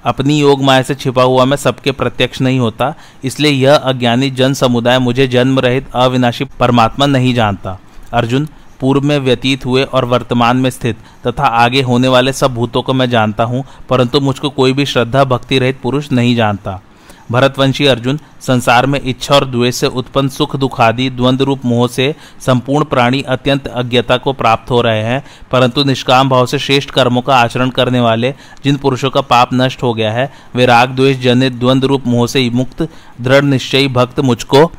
अपनी योग माया से छिपा हुआ मैं सबके प्रत्यक्ष नहीं होता, इसलिए यह अज्ञानी जन समुदाय मुझे जन्म रहित अविनाशी परमात्मा नहीं जानता। अर्जुन, पूर्व में व्यतीत हुए और वर्तमान में स्थित तथा आगे होने वाले सब भूतों को मैं जानता हूँ, परंतु मुझको कोई भी श्रद्धा, भक्ति रहित पुरुष नहीं जानता। भरतवंशी अर्जुन संसार में इच्छा और द्वेष से उत्पन्न सुख दुख आदि द्वंद रूप मोह से संपूर्ण प्राणी अत्यंत अज्ञता को प्राप्त हो रहे हैं, परंतु निष्काम भाव से श्रेष्ठ कर्मों का आचरण करने वाले जिन पुरुषों का पाप नष्ट हो गया है, वे राग द्वेष जनित द्वंद रूप मोह से मुक्त, दृढ़ निश्चयी भक्त मुझको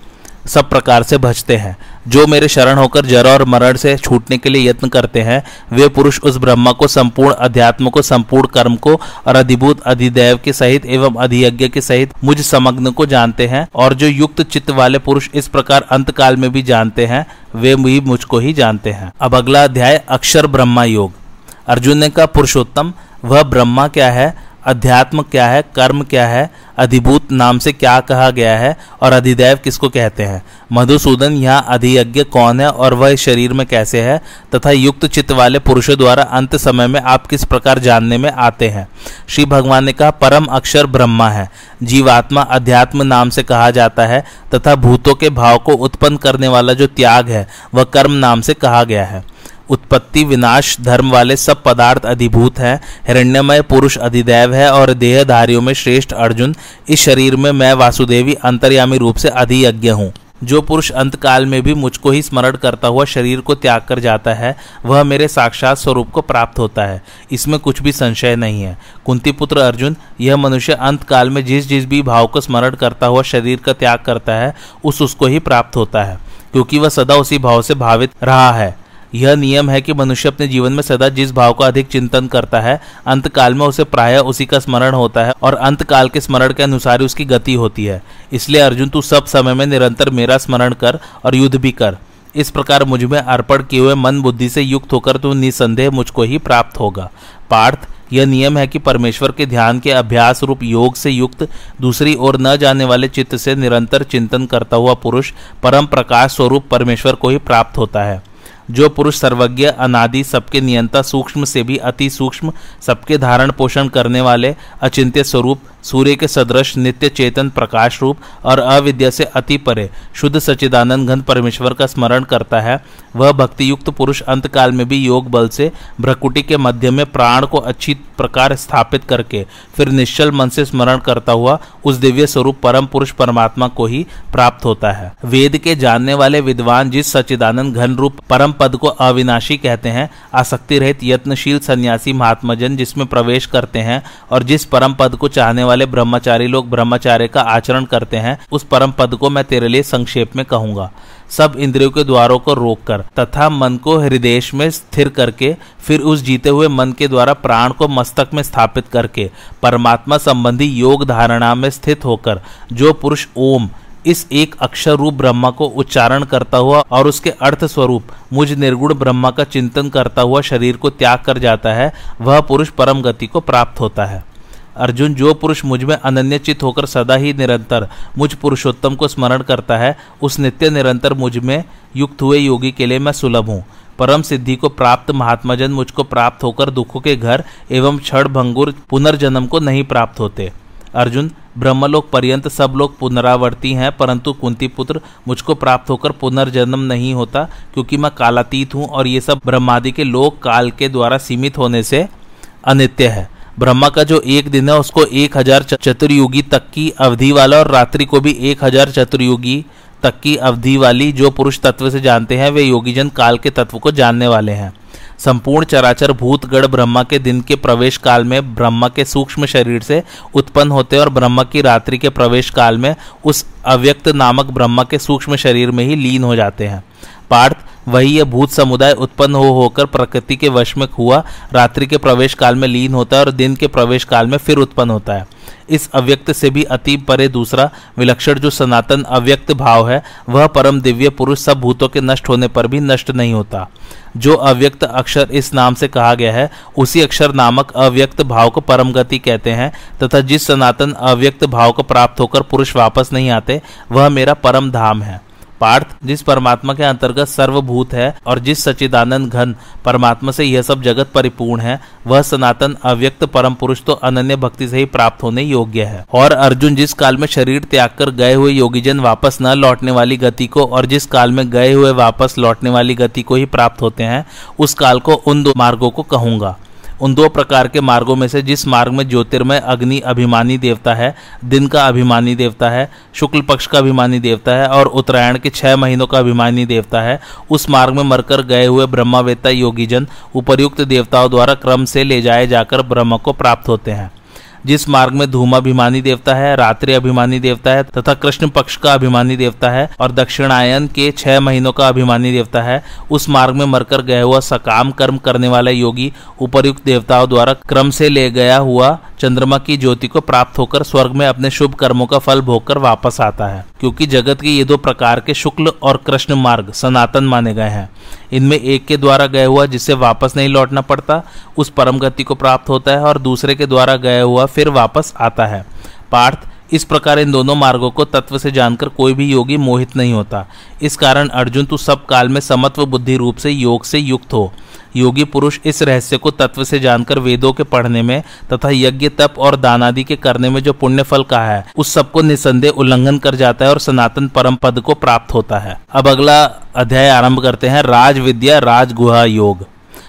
सब प्रकार से भजते हैं। जो मेरे शरण होकर जरा और मरण से छूटने के लिए यत्न करते हैं, वे पुरुष उस ब्रह्मा को संपूर्ण अध्यात्म को, संपूर्ण कर्म को और अधिभूत अधिदेव के सहित एवं अधियज्ञ के सहित मुझ समग्न को जानते हैं और जो युक्त चित्त वाले पुरुष इस प्रकार अंत काल में भी जानते हैं, वे भी मुझको ही जानते हैं। अब अगला अध्याय, अक्षर ब्रह्मा योग। अर्जुन ने कहा, पुरुषोत्तम, वह ब्रह्मा क्या है? अध्यात्म क्या है, कर्म क्या है, अधिभूत नाम से क्या कहा गया है और अधिदैव किसको कहते हैं? मधुसूदन यहाँ अधियज्ञ कौन है और वह शरीर में कैसे है तथा युक्त चित्त वाले पुरुषों द्वारा अंत समय में आप किस प्रकार जानने में आते हैं? श्री भगवान ने कहा, परम अक्षर ब्रह्मा है। जीवात्मा अध्यात्म नाम से कहा जाता है तथा भूतों के भाव को उत्पन्न करने वाला जो त्याग है, वह कर्म नाम से कहा गया है। उत्पत्ति विनाश, धर्म वाले सब पदार्थ अधिभूत हैं। हिरण्यमय पुरुष अधिदैव है और देहधारियों में श्रेष्ठ अर्जुन। इस शरीर में मैं, वासुदेवी, अंतर्यामी रूप से अधियज्ञ हूँ। जो पुरुष अंत काल में भी मुझको ही स्मरण करता हुआ शरीर को त्याग कर जाता है, वह मेरे साक्षात स्वरूप को प्राप्त होता है। इसमें कुछ भी संशय नहीं है। कुंती पुत्र अर्जुन, यह मनुष्य अंत काल में जिस जिस भी भाव को स्मरण करता हुआ शरीर का त्याग करता है, उस उसको ही प्राप्त होता है, क्योंकि वह सदा उसी भाव से भावित रहा है। यह नियम है कि मनुष्य अपने जीवन में सदा जिस भाव का अधिक चिंतन करता है अंत काल में उसे प्राय उसी का स्मरण होता है और अंत काल के स्मरण के अनुसार उसकी गति होती है। इसलिए अर्जुन, तू सब समय में निरंतर मेरा स्मरण कर और युद्ध भी कर। इस प्रकार मुझमें अर्पण किए हुए मन बुद्धि से युक्त होकर तू निसंदेह मुझको ही प्राप्त होगा। पार्थ, यह नियम है कि परमेश्वर के ध्यान के अभ्यास रूप योग से युक्त दूसरी ओर न जाने वाले चित्त से निरंतर चिंतन करता हुआ पुरुष परम प्रकाश स्वरूप परमेश्वर को ही प्राप्त होता है। जो पुरुष सर्वज्ञ, अनादि सबके नियंता, सूक्ष्म से भी अति सूक्ष्म, सबके धारण पोषण करने वाले अचिंत्य स्वरूप सूर्य के सदृश नित्य चेतन प्रकाश रूप और अविद्या से अति परे, शुद्ध सचिदानंद घन परमेश्वर का स्मरण करता है। वह भक्ति युक्त पुरुष अंत काल में भी योग बल से भ्रकुटी के मध्य में प्राण को अच्छी प्रकार स्थापित करके, फिर निश्चल मन से स्मरण करता हुआ उस दिव्य स्वरूप परम पुरुष परमात्मा को ही प्राप्त होता है। वेद के जानने वाले विद्वान जिस सचिदानंद घन रूप परम पद को अविनाशी कहते हैं, आसक्ति रहित यत्नशील सन्यासी महात्माजन जिसमें प्रवेश करते हैं और जिस परम पद को चाहने वाले वाले ब्रह्मचारी लोग ब्रह्मचार्य का आचरण करते हैं, उस परम पद को मैं तेरे लिए संक्षेप में कहूँगा। सब इंद्रियों के द्वारों को रोककर तथा मन को हृदय में स्थिर करके, फिर उस जीते हुए मन के द्वारा प्राण को मस्तक में स्थापित करके, परमात्मा संबंधी योग धारणा में स्थित होकर, जो पुरुष ओम, इस एक अक्षर रूप ब्रह्मा को उच्चारण करता हुआ और उसके अर्थ स्वरूप, मुझ निर्गुण ब्रह्मा का चिंतन करता हुआ शरीर को त्याग कर जाता है, वह पुरुष परम गति को प्राप्त होता है। अर्जुन, जो पुरुष मुझमें अनन्यचित होकर सदा ही निरंतर मुझ पुरुषोत्तम को स्मरण करता है, उस नित्य निरंतर मुझमें युक्त हुए योगी के लिए मैं सुलभ हूँ। परम सिद्धि को प्राप्त महात्माजन मुझको प्राप्त होकर दुखों के घर एवं क्षण भंगुर पुनर्जन्म को नहीं प्राप्त होते। अर्जुन, ब्रह्मलोक पर्यंत सब लोग पुनरावर्ती हैं, परंतु कुंती पुत्र मुझको प्राप्त होकर पुनर्जन्म नहीं होता, क्योंकि मैं कालातीत हूँ और ये सब ब्रह्मादि के लोक काल के द्वारा सीमित होने से अनित्य है। ब्रह्मा का जो एक दिन है, उसको एक हज़ार चतुर्युगी तक की अवधि वाला और रात्रि को भी एक हज़ार चतुर्युगी तक की अवधि वाली जो पुरुष तत्व से जानते हैं, वे योगीजन काल के तत्व को जानने वाले हैं। संपूर्ण चराचर भूतगढ़ ब्रह्मा के दिन के प्रवेश काल में ब्रह्मा के सूक्ष्म शरीर से उत्पन्न होते और ब्रह्मा की रात्रि के प्रवेश काल में उस अव्यक्त नामक ब्रह्मा के सूक्ष्म शरीर में ही लीन हो जाते हैं। पार्थ वही यह भूत समुदाय उत्पन्न हो होकर प्रकृति के वश में हुआ, रात्रि के प्रवेश काल में लीन होता है और दिन के प्रवेश काल में फिर उत्पन्न होता है। इस अव्यक्त से भी अति परे दूसरा विलक्षण जो सनातन अव्यक्त भाव है, वह परम दिव्य पुरुष सब भूतों के नष्ट होने पर भी नष्ट नहीं होता। जो अव्यक्त अक्षर इस नाम से कहा गया है, उसी अक्षर नामक अव्यक्त भाव को परम गति कहते हैं, तथा जिस सनातन अव्यक्त भाव को प्राप्त होकर पुरुष वापस नहीं आते, वह मेरा परम धाम है। पार्थ, जिस परमात्मा के अंतर्गत सर्वभूत है और जिस सचिदानंद घन परमात्मा से यह सब जगत परिपूर्ण है, वह सनातन, अव्यक्त परम पुरुष तो अनन्य भक्ति से ही प्राप्त होने योग्य है। और अर्जुन, जिस काल में शरीर त्याग कर गए हुए योगीजन वापस न लौटने वाली गति को और जिस काल में गए हुए वापस लौटने वाली गति को ही प्राप्त होते हैं, उस काल को उन दो मार्गों को कहूँगा। उन दो प्रकार के मार्गों में से, जिस मार्ग में ज्योतिर्मय अग्नि अभिमानी देवता है, दिन का अभिमानी देवता है, शुक्ल पक्ष का अभिमानी देवता है, और उत्तरायण के छह महीनों का अभिमानी देवता है, उस मार्ग में मरकर गए हुए ब्रह्मावेता योगीजन उपर्युक्त देवताओं द्वारा क्रम से ले जाए जाकर ब्रह्म को प्राप्त होते हैं। जिस मार्ग में धूम अभिमानी देवता है, रात्रि अभिमानी देवता है, तथा कृष्ण पक्ष का अभिमानी देवता है, और दक्षिणायन के छह महीनों का अभिमानी देवता है, उस मार्ग में मरकर गया हुआ सकाम कर्म करने वाला योगी उपरयुक्त देवताओं द्वारा क्रम से ले गया हुआ चंद्रमा की ज्योति को प्राप्त होकर स्वर्ग में अपने शुभ कर्मों का फल भोगकर वापस आता है, क्योंकि जगत के ये दो प्रकार के शुक्ल और कृष्ण मार्ग सनातन माने गए हैं। इनमें एक के द्वारा गया हुआ जिसे वापस नहीं लौटना पड़ता, उस परम गति को प्राप्त होता है और दूसरे के द्वारा गया हुआ फिर वापस आता है। पार्थ इस प्रकार इन दोनों मार्गों को तत्व से जानकर कोई भी योगी मोहित नहीं होता। इस कारण अर्जुन, तू सब काल में समत्व बुद्धि रूप से योग से युक्त हो। योगी पुरुष इस रहस्य को तत्व से जानकर वेदों के पढ़ने में तथा यज्ञ, तप और दान आदि के करने में जो पुण्य फल कहा है, उस सबको निसंदेह उल्लंघन कर जाता है और सनातन परम पद को प्राप्त होता है। अब अगला अध्याय आरंभ करते हैं राज विद्या राजगुहा योग।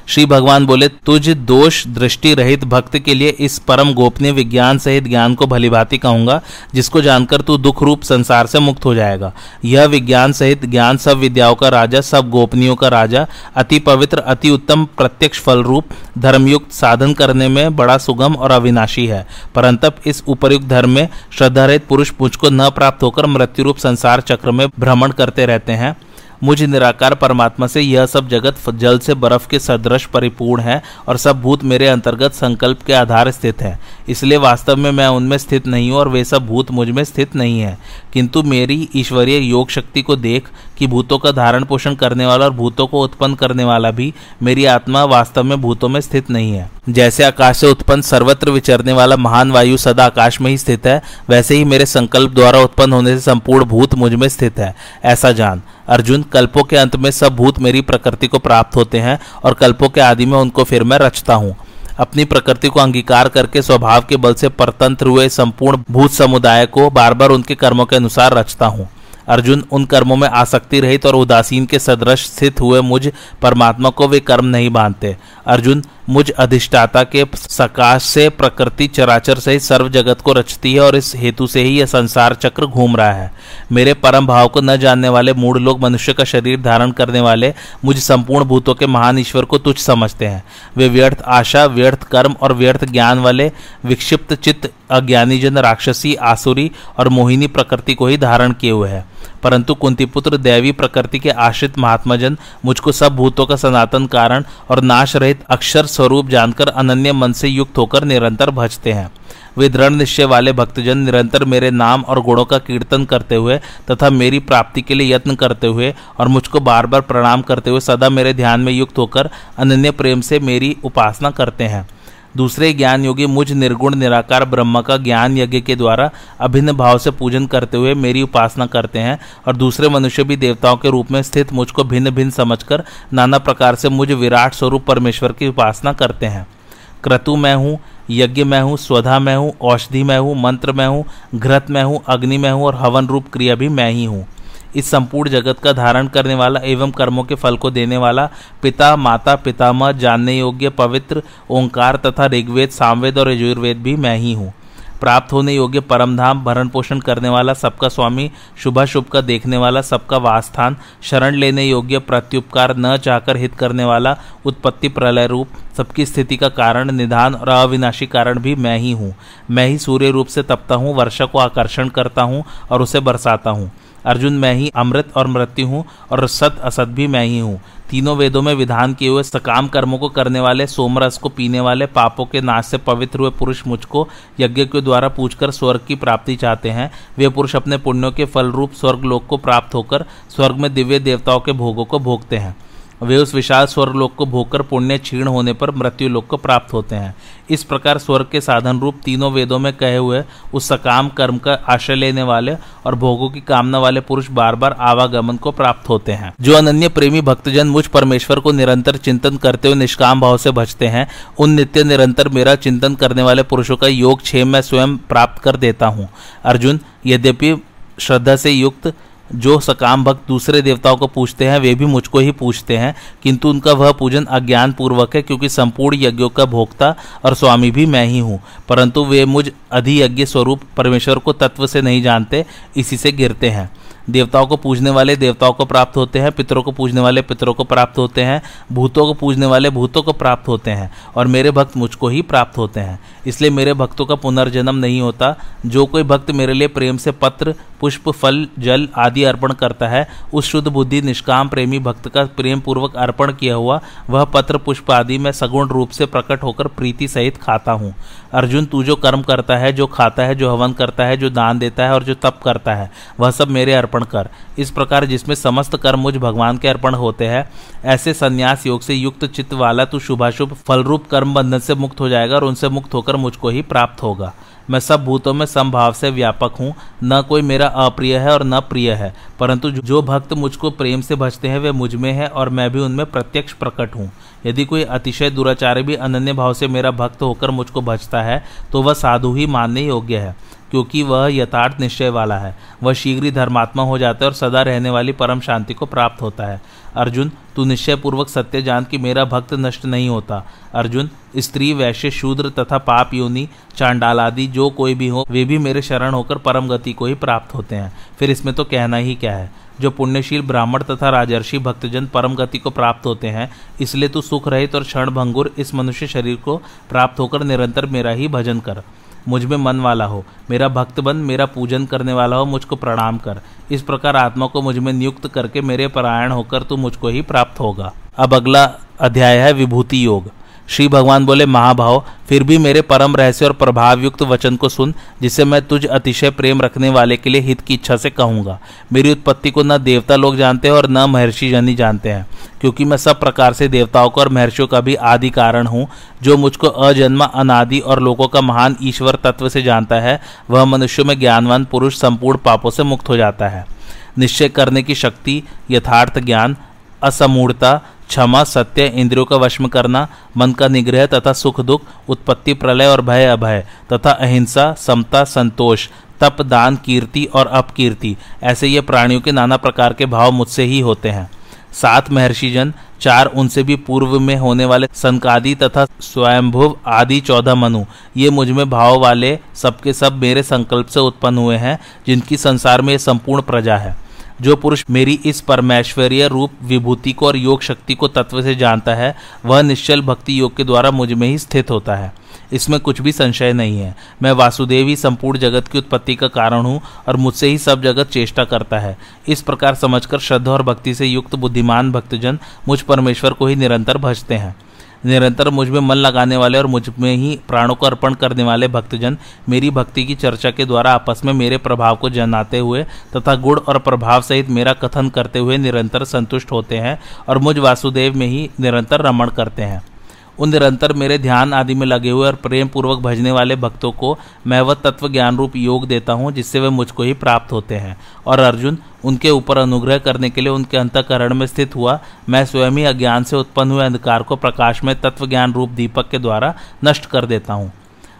श्री भगवान बोले, तुझ दोष दृष्टि रहित भक्त के लिए इस परम गोपनीय विज्ञान सहित ज्ञान को भलीभांति कहूँगा, जिसको जानकर तू दुख रूप संसार से मुक्त हो जाएगा। यह विज्ञान सहित ज्ञान सब विद्याओं का राजा, सब गोपनीयों का राजा, अति पवित्र, अति उत्तम, प्रत्यक्ष फल रूप धर्मयुक्त साधन करने में बड़ा सुगम और अविनाशी है। परंतप इस उपरयुक्त धर्म में श्रद्धा रहित पुरुष मुझको न प्राप्त होकर मृत्यु रूप संसार चक्र में भ्रमण करते रहते हैं। मुझ निराकार परमात्मा से यह सब जगत जल से बर्फ़ के सदृश परिपूर्ण है और सब भूत मेरे अंतर्गत संकल्प के आधार स्थित है। इसलिए वास्तव में मैं उनमें स्थित नहीं हूँ और वे सब भूत मुझमें स्थित नहीं है। किंतु मेरी ईश्वरीय योग शक्ति को देख कि भूतों का धारण पोषण करने वाला और भूतों को उत्पन्न करने वाला भी मेरी आत्मा वास्तव में भूतों में स्थित नहीं है। जैसे आकाश से उत्पन्न सर्वत्र विचरने वाला महान वायु सदा आकाश में ही स्थित है, वैसे ही मेरे संकल्प द्वारा उत्पन्न होने से संपूर्ण भूत मुझमें स्थित है। ऐसा जान। अर्जुन, कल्पों के अंत में सब भूत मेरी प्रकृति को प्राप्त होते हैं और कल्पों के आदि में उनको फिर मैं रचता हूँ। अपनी प्रकृति को अंगीकार करके स्वभाव के बल से परतंत्र हुए संपूर्ण भूत समुदाय को बार बार उनके कर्मों के अनुसार रचता हूँ। अर्जुन, उन कर्मों में आसक्ति रहित और उदासीन के सदृश स्थित हुए मुझ परमात्मा को वे कर्म नहीं बांधते अर्जुन मुझ अधिष्ठाता के सकाश से प्रकृति चराचर सहित सर्व जगत को रचती है और इस हेतु से ही यह संसार चक्र घूम रहा है। मेरे परम भाव को न जानने वाले मूढ़ लोग मनुष्य का शरीर धारण करने वाले मुझ संपूर्ण भूतों के महान ईश्वर को तुच्छ समझते हैं। वे व्यर्थ आशा, व्यर्थ कर्म और व्यर्थ ज्ञान वाले विक्षिप्त चित्त अज्ञानी जन राक्षसी, आसुरी और मोहिनी प्रकृति को ही धारण किए हुए हैं। परंतु कुंतीपुत्र दैवी प्रकृति के आश्रित महात्माजन मुझको सब भूतों का सनातन कारण और नाश रहित अक्षर स्वरूप जानकर अनन्य मन से युक्त होकर निरंतर भजते हैं। वे दृढ़ निश्चय वाले भक्तजन निरंतर मेरे नाम और गुणों का कीर्तन करते हुए तथा मेरी प्राप्ति के लिए यत्न करते हुए और मुझको बार बार प्रणाम करते हुए सदा मेरे ध्यान में युक्त होकर अनन्य प्रेम से मेरी उपासना करते हैं। दूसरे ज्ञान योगी मुझ निर्गुण निराकार ब्रह्म का ज्ञान यज्ञ के द्वारा अभिन्न भाव से पूजन करते हुए मेरी उपासना करते हैं और दूसरे मनुष्य भी देवताओं के रूप में स्थित मुझको भिन्न भिन्न समझकर नाना प्रकार से मुझ विराट स्वरूप परमेश्वर की उपासना करते हैं। क्रतु मैं हूँ, यज्ञ में हूँ, स्वधा में हूँ, औषधि में हूँ, मंत्र में हूँ, घृत में हूँ, अग्नि में हूँ और हवन रूप क्रिया भी मैं ही हूँ। इस संपूर्ण जगत का धारण करने वाला एवं कर्मों के फल को देने वाला पिता, माता, पितामह, जानने योग्य, पवित्र, ओंकार तथा ऋग्वेद, सामवेद और यजुर्वेद भी मैं ही हूँ। प्राप्त होने योग्य परमधाम, भरण पोषण करने वाला सबका स्वामी, शुभाशुभ का देखने वाला सबका वास्थान शरण लेने योग्य प्रत्युपकार न चाहकर हित करने वाला उत्पत्ति प्रलय रूप, सबकी स्थिति का कारण, निधान और अविनाशी कारण भी मैं ही हूँ। मैं ही सूर्य रूप से तपता हूँ, वर्षा को आकर्षण करता हूँ और उसे बरसाता हूँ। अर्जुन मैं ही, अमृत और मृत्यु हूँ और सत असत भी मैं ही हूँ। तीनों वेदों में विधान किए हुए सकाम कर्मों को करने वाले, सोमरस को पीने वाले, पापों के नाश से पवित्र हुए पुरुष मुझको यज्ञ के द्वारा पूछकर स्वर्ग की प्राप्ति चाहते हैं। वे पुरुष अपने पुण्यों के फल रूप स्वर्ग लोक को प्राप्त होकर स्वर्ग में दिव्य देवताओं के भोगों को भोगते हैं। वे उस विशाल स्वर्ग लोक को भोगकर पुण्य क्षीण होने पर मृत्यु लोक को प्राप्त होते हैं। इस प्रकार स्वर्ग के साधन रूप तीनों वेदों में कहे हुए उस सकाम कर्म का आश्रय लेने वाले और भोगों की कामना वाले पुरुष बार बार आवागमन को प्राप्त होते हैं। जो अनन्य प्रेमी भक्तजन मुझ परमेश्वर को निरंतर चिंतन करते हुए निष्काम भाव से भजते हैं, उन नित्य निरंतर मेरा चिंतन करने वाले पुरुषों का योग क्षेम मैं स्वयं प्राप्त कर देता हूँ। अर्जुन, यद्यपि श्रद्धा से युक्त जो सकाम भक्त दूसरे देवताओं को पूछते हैं, वे भी मुझको ही पूछते हैं, किंतु उनका वह पूजन अज्ञान पूर्वक है, क्योंकि संपूर्ण यज्ञों का भोक्ता और स्वामी भी मैं ही हूँ। परंतु वे मुझ अधियज्ञ स्वरूप परमेश्वर को तत्व से नहीं जानते, इसी से गिरते हैं। देवताओं को पूजने वाले देवताओं को प्राप्त होते हैं, पितरों को पूजने वाले पितरों को प्राप्त होते हैं, भूतों को पूजने वाले भूतों को प्राप्त होते हैं, और मेरे भक्त मुझको ही प्राप्त होते हैं। इसलिए मेरे भक्तों का पुनर्जन्म नहीं होता। जो कोई भक्त मेरे लिए प्रेम से पत्र पुष्प, फल, जल आदि अर्पण करता है। उस शुद्ध बुद्धि, निष्काम, प्रेमी, भक्त का प्रेम पूर्वक अर्पण किया हुआ, वह पत्र, पुष्प आदि में सगुण रूप से प्रकट होकर प्रीति सहित खाता हूँ। अर्जुन, तू जो कर्म करता है, जो खाता है, जो हवन करता है, जो दान देता है और जो तप करता है, वह सब मेरे अर्पण कर। इस प्रकार जिसमें समस्त कर्म मुझ भगवान के अर्पण होते हैं, ऐसे संन्यास योग से युक्त चित्त वाला तू शुभाशुभ फलरूप कर्म बंधन से मुक्त हो जाएगा और उनसे मुक्त होकर मुझको ही प्राप्त होगा। मैं सब भूतों में समभाव से व्यापक हूँ। न कोई मेरा अप्रिय है और न प्रिय है। परंतु जो भक्त मुझको प्रेम से भजते हैं, वे मुझमें है और मैं भी उनमें प्रत्यक्ष प्रकट हूँ। यदि कोई अतिशय दुराचारी भी अनन्य भाव से मेरा भक्त होकर मुझको भजता है तो वह साधु ही मानने योग्य है। क्योंकि वह यथार्थ निश्चय वाला है। वह शीघ्र ही धर्मात्मा हो जाता है और सदा रहने वाली परम शांति को प्राप्त होता है। अर्जुन, तू निश्चय पूर्वक सत्य जान कि मेरा भक्त नष्ट नहीं होता। अर्जुन, स्त्री, वैश्य, शूद्र तथा पाप योनि चांडाल आदि जो कोई भी हो, वे भी मेरे शरण होकर परम गति को ही प्राप्त होते हैं। फिर इसमें तो कहना ही क्या है? जो पुण्यशील ब्राह्मण तथा राजर्षि भक्तजन परम गति को प्राप्त होते हैं, इसलिए तू सुख रहित और क्षण भंगुर इस मनुष्य शरीर को प्राप्त होकर निरंतर मेरा ही भजन कर। मुझमें मन वाला हो। मेरा भक्त बन, मेरा पूजन करने वाला हो, मुझको प्रणाम कर। इस प्रकार आत्मा को मुझमें नियुक्त करके मेरे परायण होकर तू मुझको ही प्राप्त होगा। अब अगला अध्याय है विभूति योग। श्री भगवान बोले, महाभाव, फिर भी मेरे परम रहस्य और प्रभाव युक्त वचन को सुन, जिसे मैं तुझ अतिशय प्रेम रखने वाले के लिए हित की इच्छा से कहूँगा। मेरी उत्पत्ति को न देवता लोग जानते हैं और न महर्षि जन ही जानते हैं, क्योंकि मैं सब प्रकार से देवताओं को और महर्षियों का भी आदि कारण हूँ। जो मुझको अजन्मा, अनादि और लोगों का महान ईश्वर तत्व से जानता है, वह मनुष्यों में ज्ञानवान पुरुष संपूर्ण पापों से मुक्त हो जाता है। निश्चय करने की शक्ति, यथार्थ ज्ञान, असमूढ़ता क्षमा, सत्य, इंद्रियों का वश करना, मन का निग्रह तथा सुख दुख, उत्पत्ति, प्रलय और भय, अभय, तथा अहिंसा, समता, संतोष, तप, दान, कीर्ति और अपकीर्ति। ऐसे ये प्राणियों के नाना प्रकार के भाव मुझसे ही होते हैं। सात महर्षिजन, चार उनसे भी पूर्व में होने वाले संकादि तथा स्वयंभुव आदि चौदह मनु, ये मुझमें भाव वाले सबके सब मेरे संकल्प से उत्पन्न हुए हैं, जिनकी संसार में ये संपूर्ण प्रजा है। जो पुरुष मेरी इस परमेश्वरीय रूप, विभूति को और योग शक्ति को तत्व से जानता है, वह निश्चल भक्ति योग के द्वारा मुझमें ही स्थित होता है। इसमें कुछ भी संशय नहीं है। मैं वासुदेव ही संपूर्ण जगत की उत्पत्ति का कारण हूँ और मुझसे ही सब जगत चेष्टा करता है। इस प्रकार समझकर श्रद्धा और भक्ति से युक्त बुद्धिमान भक्तजन मुझ परमेश्वर को ही निरंतर भजते हैं। निरंतर मुझमें मन लगाने वाले और मुझमें ही प्राणों को अर्पण करने वाले भक्तजन, मेरी भक्ति की चर्चा के द्वारा आपस में मेरे प्रभाव को जनाते हुए तथा गुण और प्रभाव सहित मेरा कथन करते हुए निरंतर संतुष्ट होते हैं और मुझ वासुदेव में ही निरंतर रमण करते हैं। उन निरंतर मेरे ध्यान आदि में लगे हुए और प्रेम पूर्वक भजने वाले भक्तों को मैं वह तत्व ज्ञान रूप योग देता हूँ, जिससे वे मुझको ही प्राप्त होते हैं। और अर्जुन, उनके ऊपर अनुग्रह करने के लिए उनके अंतकरण में स्थित हुआ। मैं स्वयं ही अज्ञान से उत्पन्न हुए अंधकार को प्रकाश में तत्व ज्ञान रूप दीपक के द्वारा नष्ट कर देता हूँ।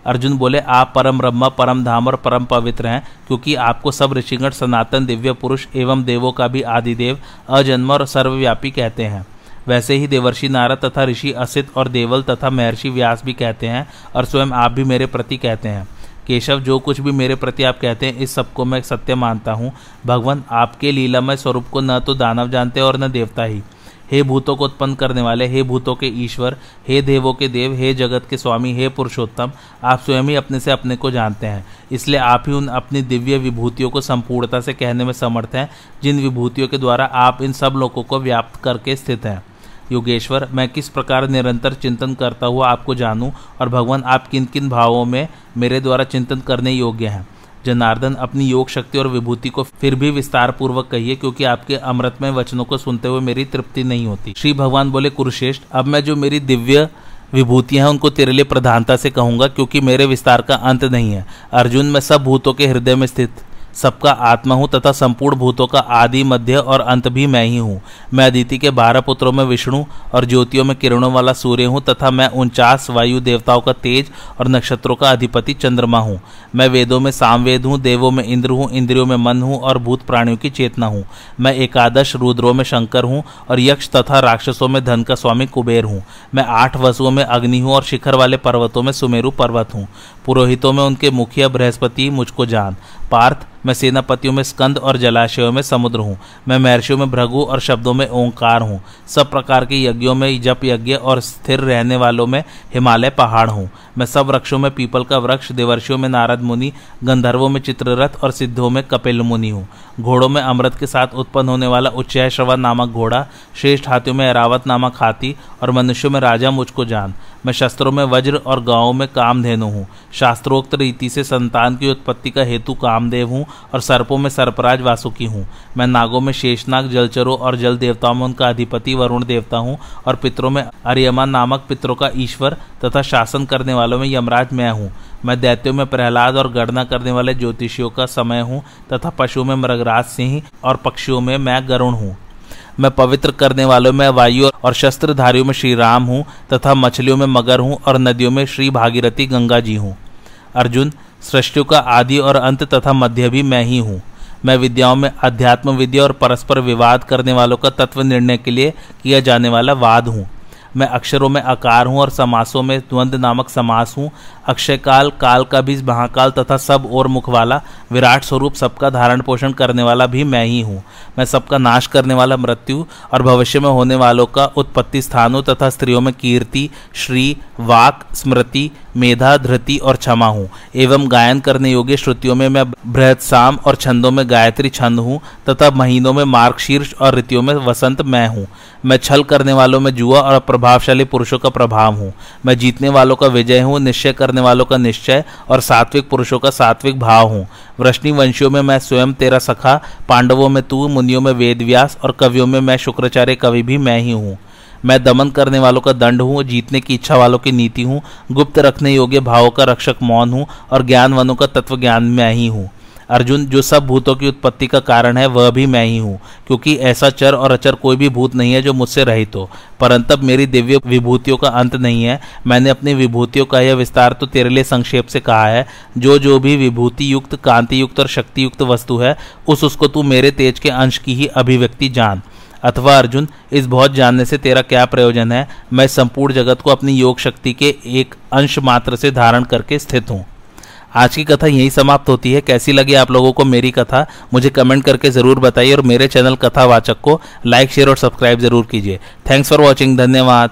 अर्जुन बोले, आप परम ब्रह्म, परम धाम और परम पवित्र हैं, क्योंकि आपको सब ऋषिगण, सनातन, दिव्य पुरुष एवं देवों का भी आदिदेव, अजन्म और सर्वव्यापी कहते हैं। वैसे ही देवर्षि नारद तथा ऋषि असित और देवल तथा महर्षि व्यास भी कहते हैं और स्वयं आप भी मेरे प्रति कहते हैं। केशव, जो कुछ भी मेरे प्रति आप कहते हैं, इस सबको मैं सत्य मानता हूँ। भगवान, आपके लीलामय स्वरूप को न तो दानव जानते और न देवता ही। हे भूतों को उत्पन्न करने वाले, हे भूतों के ईश्वर, हे देवों के देव, हे जगत के स्वामी, हे पुरुषोत्तम, आप स्वयं ही अपने से अपने को जानते हैं। इसलिए आप ही उन अपनी दिव्य विभूतियों को संपूर्णता से कहने में समर्थ हैं, जिन विभूतियों के द्वारा आप इन सब लोगों को व्याप्त करके स्थित हैं। योगेश्वर, मैं किस प्रकार निरंतर चिंतन करता हुआ आपको जानूं और भगवान, आप किन किन भावों में मेरे द्वारा चिंतन करने योग्य हैं? जनार्दन, अपनी योग शक्ति और विभूति को फिर भी विस्तार पूर्वक कहिए, क्योंकि आपके अमृतमय वचनों को सुनते हुए मेरी तृप्ति नहीं होती। श्री भगवान बोले, कुरुश्रेष्ठ, अब मैं जो मेरी दिव्य विभूतियाँ हैं, उनको तेरे लिए प्रधानता से कहूँगा, क्योंकि मेरे विस्तार का अंत नहीं है। अर्जुन, मैं सब भूतों के हृदय में स्थित सबका आत्मा हूँ तथा संपूर्ण भूतों का आदि मध्य और अंत भी मैं ही हूँ। मैं अदिति के बारह पुत्रों में विष्णु और ज्योतियों में किरणों वाला सूर्य हूँ तथा मैं उनचास वायु देवताओं का तेज और नक्षत्रों का अधिपति चंद्रमा हूँ। मैं वेदों में सामवेद हूँ, देवों में इंद्र हूँ, इंद्रियों में मन हूँ और भूत प्राणियों की चेतना हूँ। मैं एकादश रुद्रों में शंकर हूँ और यक्ष तथा राक्षसों में धन का स्वामी कुबेर हूँ। मैं आठ वसुओं में अग्नि हूँ और शिखर वाले पर्वतों में सुमेरु पर्वत हूँ। पुरोहितों में उनके मुखिया बृहस्पति मुझको जान। पार्थ, मैं सेनापतियों में स्कंद और जलाशयों में समुद्र हूँ। मैं महर्षियों में भृगु और शब्दों में ओंकार हूँ। सब प्रकार के यज्ञों में, जप यज्ञ और स्थिर रहने वालों में हिमालय पहाड़ हूँ। मैं सब वृक्षों में पीपल का वृक्ष, देवर्षियों में नारद मुनि, गंधर्वों में चित्ररथ और सिद्धों में कपिल मुनि हूँ। घोड़ों में अमृत के साथ उत्पन्न होने वाला उच्चय नामक घोड़ा, श्रेष्ठ हाथियों में अरावत नामक हाथी और मनुष्यों में राजा मुझको जान। मैं शस्त्रों में वज्र और गाँवों में कामधेनु हूँ। शास्त्रोक्त रीति से संतान की उत्पत्ति का हेतु कामदेव हूँ और सर्पों में सर्पराज वासुकी हूँ। मैं नागों में शेषनाग, जलचरों और जल देवताओं में उनका अधिपति वरुण देवता हूँ और पितरों में अरियमा नामक पितरों का ईश्वर तथा शासन करने वालों में यमराज मैं हूँ। मैं दैत्यों में प्रहलाद और गणना करने वाले ज्योतिषियों का समय हूँ तथा पशुओं में मृगराज सिंह और पक्षियों में मैं गरुण हूँ। मैं पवित्र करने वालों में वायु और शस्त्रधारियों में श्री राम हूँ तथा मछलियों में मगर हूँ और नदियों में श्री भागीरथी गंगा जी हूँ। अर्जुन सृष्टियों का आदि और अंत तथा मध्य भी मैं ही हूँ। मैं विद्याओं में अध्यात्म विद्या और परस्पर विवाद करने वालों का तत्व निर्णय के लिए किया जाने वाला वाद हूँ। मैं अक्षरों में आकार हूँ और समासों में द्वंद नामक समास हूँ। अक्षय काल काल का भी महाकाल तथा सब और मुख वाला विराट स्वरूप सबका धारण पोषण करने वाला भी मैं ही हूँ। मैं सबका नाश करने वाला मृत्यु और भविष्य में होने वालों का उत्पत्ति स्थानों तथा स्त्रियों में कीर्ति, श्री, वाक, स्मृति मेधा, धृति और क्षमा हूँ। एवं गायन करने योग्य श्रुतियों में मैं बृहद साम और छंदों में गायत्री छंद हूँ, तथा महीनों में मार्गशीर्ष और ऋतियों में वसंत मैं हूँ। मैं छल करने वालों में जुआ और प्रभावशाली पुरुषों का प्रभाव हूँ। मैं जीतने वालों का विजय हूँ, निश्चय करने वालों का निश्चय और सात्विक पुरुषों का सात्विक भाव हूँ। वृष्णि वंशियों में मैं स्वयं तेरा सखा, पांडवों में तू, मुनियों में वेदव्यास और कवियों में मैं शुक्राचार्य कवि भी मैं ही हूँ। मैं दमन करने वालों का दंड हूँ जीतने की इच्छा वालों की नीति हूँ। गुप्त रखने योग्य भावों का रक्षक मौन हूँ और ज्ञानवनों का तत्व ज्ञान मैं ही हूँ। अर्जुन, जो सब भूतों की उत्पत्ति का कारण है, वह भी मैं ही हूँ, क्योंकि ऐसा चर और अचर कोई भी भूत नहीं है जो मुझसे रहित हो। परंतु मेरी दिव्य विभूतियों का अंत नहीं है। मैंने अपनी विभूतियों का यह विस्तार तो तेरे लिए संक्षेप से कहा है। जो जो भी विभूति युक्त कांति युक्त और शक्ति युक्त वस्तु है, उस, उसको तू मेरे तेज के अंश की ही अभिव्यक्ति जान। अथवा अर्जुन, इस बहुत जानने से तेरा क्या प्रयोजन है? मैं संपूर्ण जगत को अपनी योग शक्ति के एक अंश मात्र से धारण करके स्थित हूँ। आज की कथा यही समाप्त होती है। कैसी लगी आप लोगों को मेरी कथा? मुझे कमेंट करके ज़रूर बताइए और मेरे चैनल कथावाचक को लाइक, शेयर और सब्सक्राइब ज़रूर कीजिए। Thanks for watching. धन्यवाद।